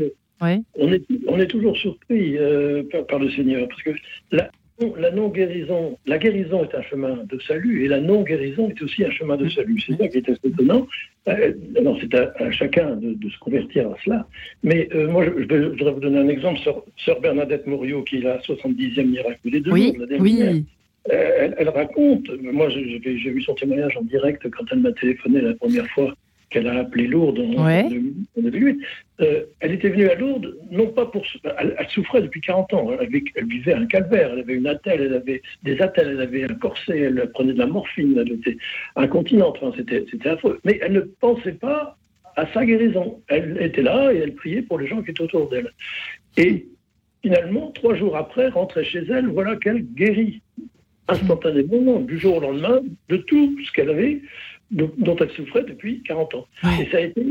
On, est, on est toujours surpris euh, par, le Seigneur, parce que la, la non-guérison, la guérison est un chemin de salut, et la non-guérison est aussi un chemin de salut. C'est ça qui est assez étonnant. Euh, c'est à, chacun de, se convertir à cela. Mais euh, moi, je, voudrais vous donner un exemple. Sœur, Bernadette Morio, qui est la 70e miracle des deux oui, oui. elle, raconte, moi j'ai vu son témoignage en direct quand elle m'a téléphoné la première fois qu'elle a appelé Lourdes en, euh, elle était venue à Lourdes, non pas pour... Elle, souffrait depuis 40 ans, elle, vivait un calvaire, elle avait une attelle, elle avait des attelles, elle avait un corset, elle prenait de la morphine, elle était incontinente, enfin, c'était affreux. Mais elle ne pensait pas à sa guérison. Elle était là et elle priait pour les gens qui étaient autour d'elle. Et finalement, trois jours après, rentrait chez elle, voilà qu'elle guérit instantanément, du jour au lendemain, de tout ce qu'elle avait dont elle souffrait depuis 40 ans. Et ça a été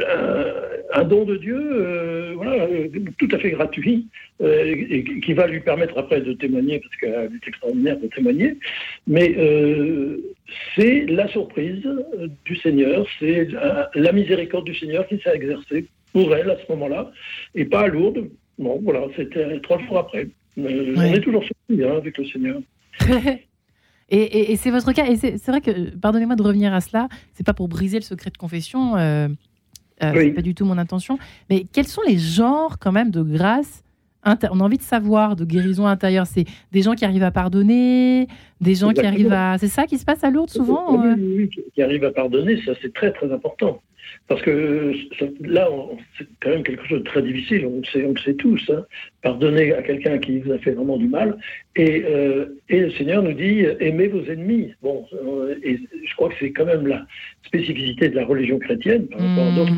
euh, un don de Dieu, euh, voilà, tout à fait gratuit, euh, et, qui va lui permettre après de témoigner, parce qu'elle est extraordinaire de témoigner. Mais c'est la surprise du Seigneur, c'est la, miséricorde du Seigneur qui s'est exercée pour elle à ce moment-là, et pas à Lourdes. Bon, voilà, c'était trois jours après. On est toujours surpris hein, avec le Seigneur. Et, c'est votre cas. Et c'est vrai que, pardonnez-moi de revenir à cela, c'est pas pour briser le secret de confession, euh, euh c'est pas du tout mon intention. Mais quels sont les genres, quand même, de grâce on a envie de savoir, de guérison intérieure. C'est des gens qui arrivent à pardonner, des gens qui arrivent à. C'est ça qui se passe à Lourdes souvent Oui, oui, qui arrivent à pardonner, ça c'est très très important. Parce que là, c'est quand même quelque chose de très difficile, on le sait, on sait tous. Hein. Pardonner à quelqu'un qui vous a fait vraiment du mal. Et, euh, et le Seigneur nous dit aimez vos ennemis. Bon, euh, et je crois que c'est quand même la spécificité de la religion chrétienne par rapport à d'autres.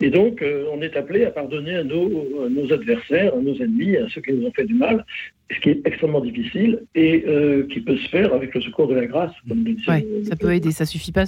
Et donc, euh, on est appelé à pardonner à nos, nos, adversaires, à nos ennemis, à ceux qui nous ont fait du mal, ce qui est extrêmement difficile et euh, qui peut se faire avec le secours de la grâce. Comme ça peut aider, ça suffit pas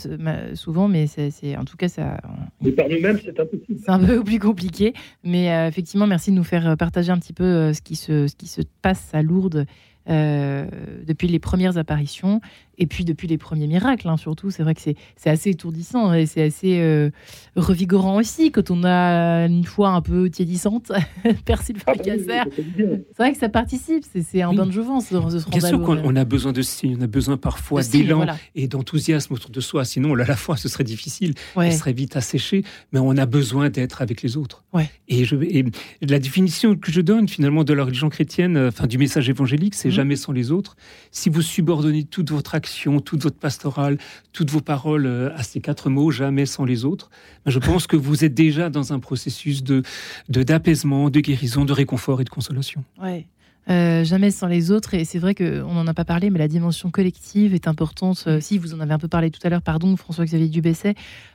souvent, mais c'est en tout cas ça. Mais par nous-mêmes, c'est impossible. C'est un peu plus compliqué, mais euh, effectivement, merci de nous faire partager un petit peu ce qui se, ce qui se passe à Lourdes. depuis les premières apparitions et puis depuis les premiers miracles, hein, surtout, c'est vrai que c'est assez étourdissant et c'est assez euh, revigorant aussi quand on a une foi un peu tiédissante, Sylvain ah c'est vrai que ça participe, c'est un bain de jouvence Bien sûr qu'on a besoin de signes, on a besoin parfois d'élan et d'enthousiasme autour de soi. Sinon, là, la foi, ce serait difficile, elle serait vite asséchée, mais on a besoin d'être avec les autres. Et, je, et la définition que je donne finalement de la religion chrétienne, enfin du message évangélique, c'est mmh. jamais sans les autres. Si vous subordonnez toute votre action toute votre pastorale, toutes vos paroles à ces quatre mots, jamais sans les autres, ben, je pense que vous êtes déjà dans un processus de d'apaisement, de, guérison, de réconfort et de consolation. Ouais. jamais sans les autres. Et c'est vrai qu'on n'en a pas parlé, mais la dimension collective est importante. si vous en avez un peu parlé tout à l'heure, pardon, François-Xavier Dubesset.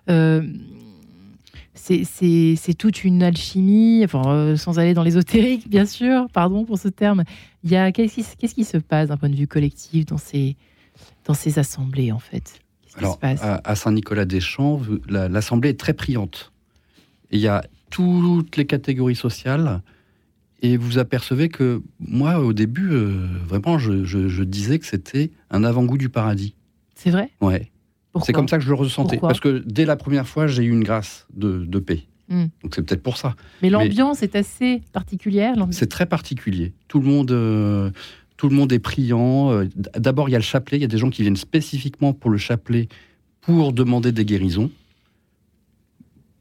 Euh, c'est toute une alchimie, euh, sans aller dans l'ésotérique, bien sûr, pardon pour ce terme. Qu'est-ce qui, se passe d'un point de vue collectif dans ces, dans ces assemblées, en fait Alors, à, Saint-Nicolas-des-Champs, l'assemblée est très priante. Il y a toutes les catégories sociales. Et vous apercevez que moi, au début, euh, vraiment, je, je disais que c'était un avant-goût du paradis. C'est vrai? Ouais. C'est comme ça que je le ressentais. parce que dès la première fois, j'ai eu une grâce de, paix. Hmm. Donc c'est peut-être pour ça. Mais l'ambiance est assez particulière. C'est très particulier. Tout le monde, euh, tout le monde est priant. Euh, d'abord, il y a le chapelet. Il y a des gens qui viennent spécifiquement pour le chapelet pour demander des guérisons,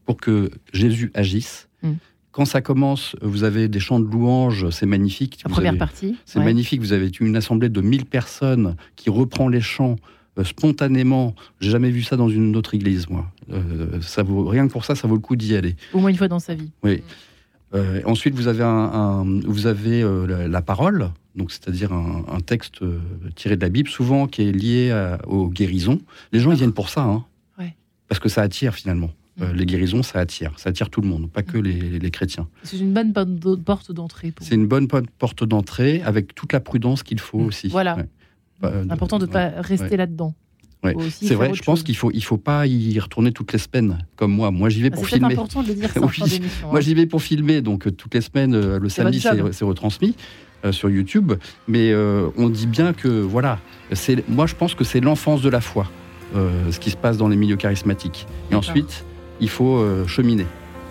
pour que Jésus agisse. Hmm. Quand ça commence, vous avez des chants de louanges, c'est magnifique. La première partie. C'est magnifique. Vous avez une assemblée de 1000 personnes qui reprend les chants euh, spontanément. J'ai jamais vu ça dans une autre église, moi. Euh, ça vaut rien que pour ça, ça vaut le coup d'y aller. Au moins une fois dans sa vie. Oui. Euh, ensuite, vous avez, un, vous avez la, parole, donc c'est-à-dire un, texte tiré de la Bible, souvent qui est lié aux guérisons. Les gens, ils viennent pour ça, hein, parce que ça attire finalement. Mm. les guérisons, ça attire. Ça attire tout le monde, pas que mm. les, les, chrétiens. C'est une bonne porte d'entrée. C'est une bonne porte d'entrée avec toute la prudence qu'il faut mm. aussi. Voilà. Important de ne pas rester là-dedans. C'est vrai, je pense qu'il faut, il faut pas y retourner toutes les semaines, comme moi. Moi, j'y vais ah, pour filmer. C'est important de le dire ça Moi, j'y vais pour filmer, donc euh, toutes les semaines, euh, le samedi, c'est retransmis euh, sur YouTube. Mais on dit bien que, voilà, moi, je pense que c'est l'enfance de la foi, ce qui se passe dans les milieux charismatiques. Et ensuite, il faut cheminer.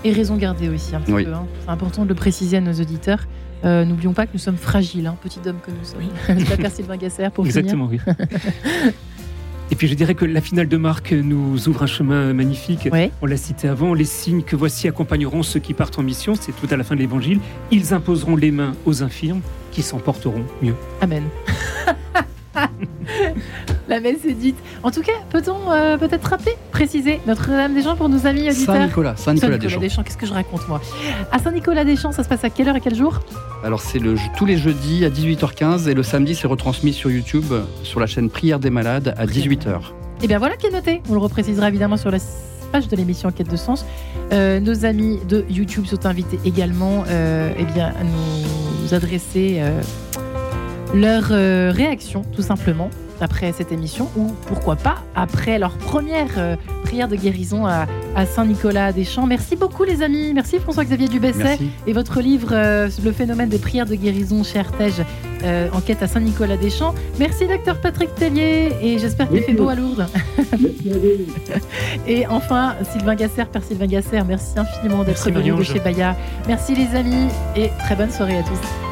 Et raison garder aussi, un petit peu. Hein. C'est important de le préciser à nos auditeurs. Euh, n'oublions pas que nous sommes fragiles, hein, petit homme que nous sommes. Oui. Père Sylvain Gasser pour Exactement, oui. Et puis je dirais que la finale de Marc nous ouvre un chemin magnifique. On l'a cité avant, les signes que voici accompagneront ceux qui partent en mission, c'est tout à la fin de l'évangile. Ils imposeront les mains aux infirmes qui s'en porteront mieux. Amen. La messe est dite. En tout cas, peut-on euh, peut-être rappeler, préciser Notre-Dame-des-Champs pour nos amis auditeurs Saint-Nicolas, Saint-Nicolas des, Champs. Qu'est-ce que je raconte moi? À Saint-Nicolas-des-Champs, ça se passe à quelle heure et quel jour? Alors c'est le, tous les jeudis à 18h15 et le samedi c'est retransmis sur YouTube sur la chaîne Prière des Malades à 18h. Et eh bien voilà qui est noté. On le reprécisera évidemment sur la page de l'émission Quête de Sens. Euh, nos amis de YouTube sont invités également euh, eh bien, à nous adresser leur réaction tout simplement après cette émission ou pourquoi pas après leur première euh, prière de guérison à, Saint-Nicolas des Champs. Merci beaucoup les amis, merci François-Xavier Dubesset et votre livre euh, Le phénomène des prières de guérison chez Artege, euh, enquête à Saint-Nicolas des Champs. Merci docteur Patrick Tellier et j'espère qu'il fait beau à Lourdes. et enfin Sylvain Gasser, Père Sylvain Gasser, merci infiniment d'être venu de chez Baya. Merci les amis et très bonne soirée à tous.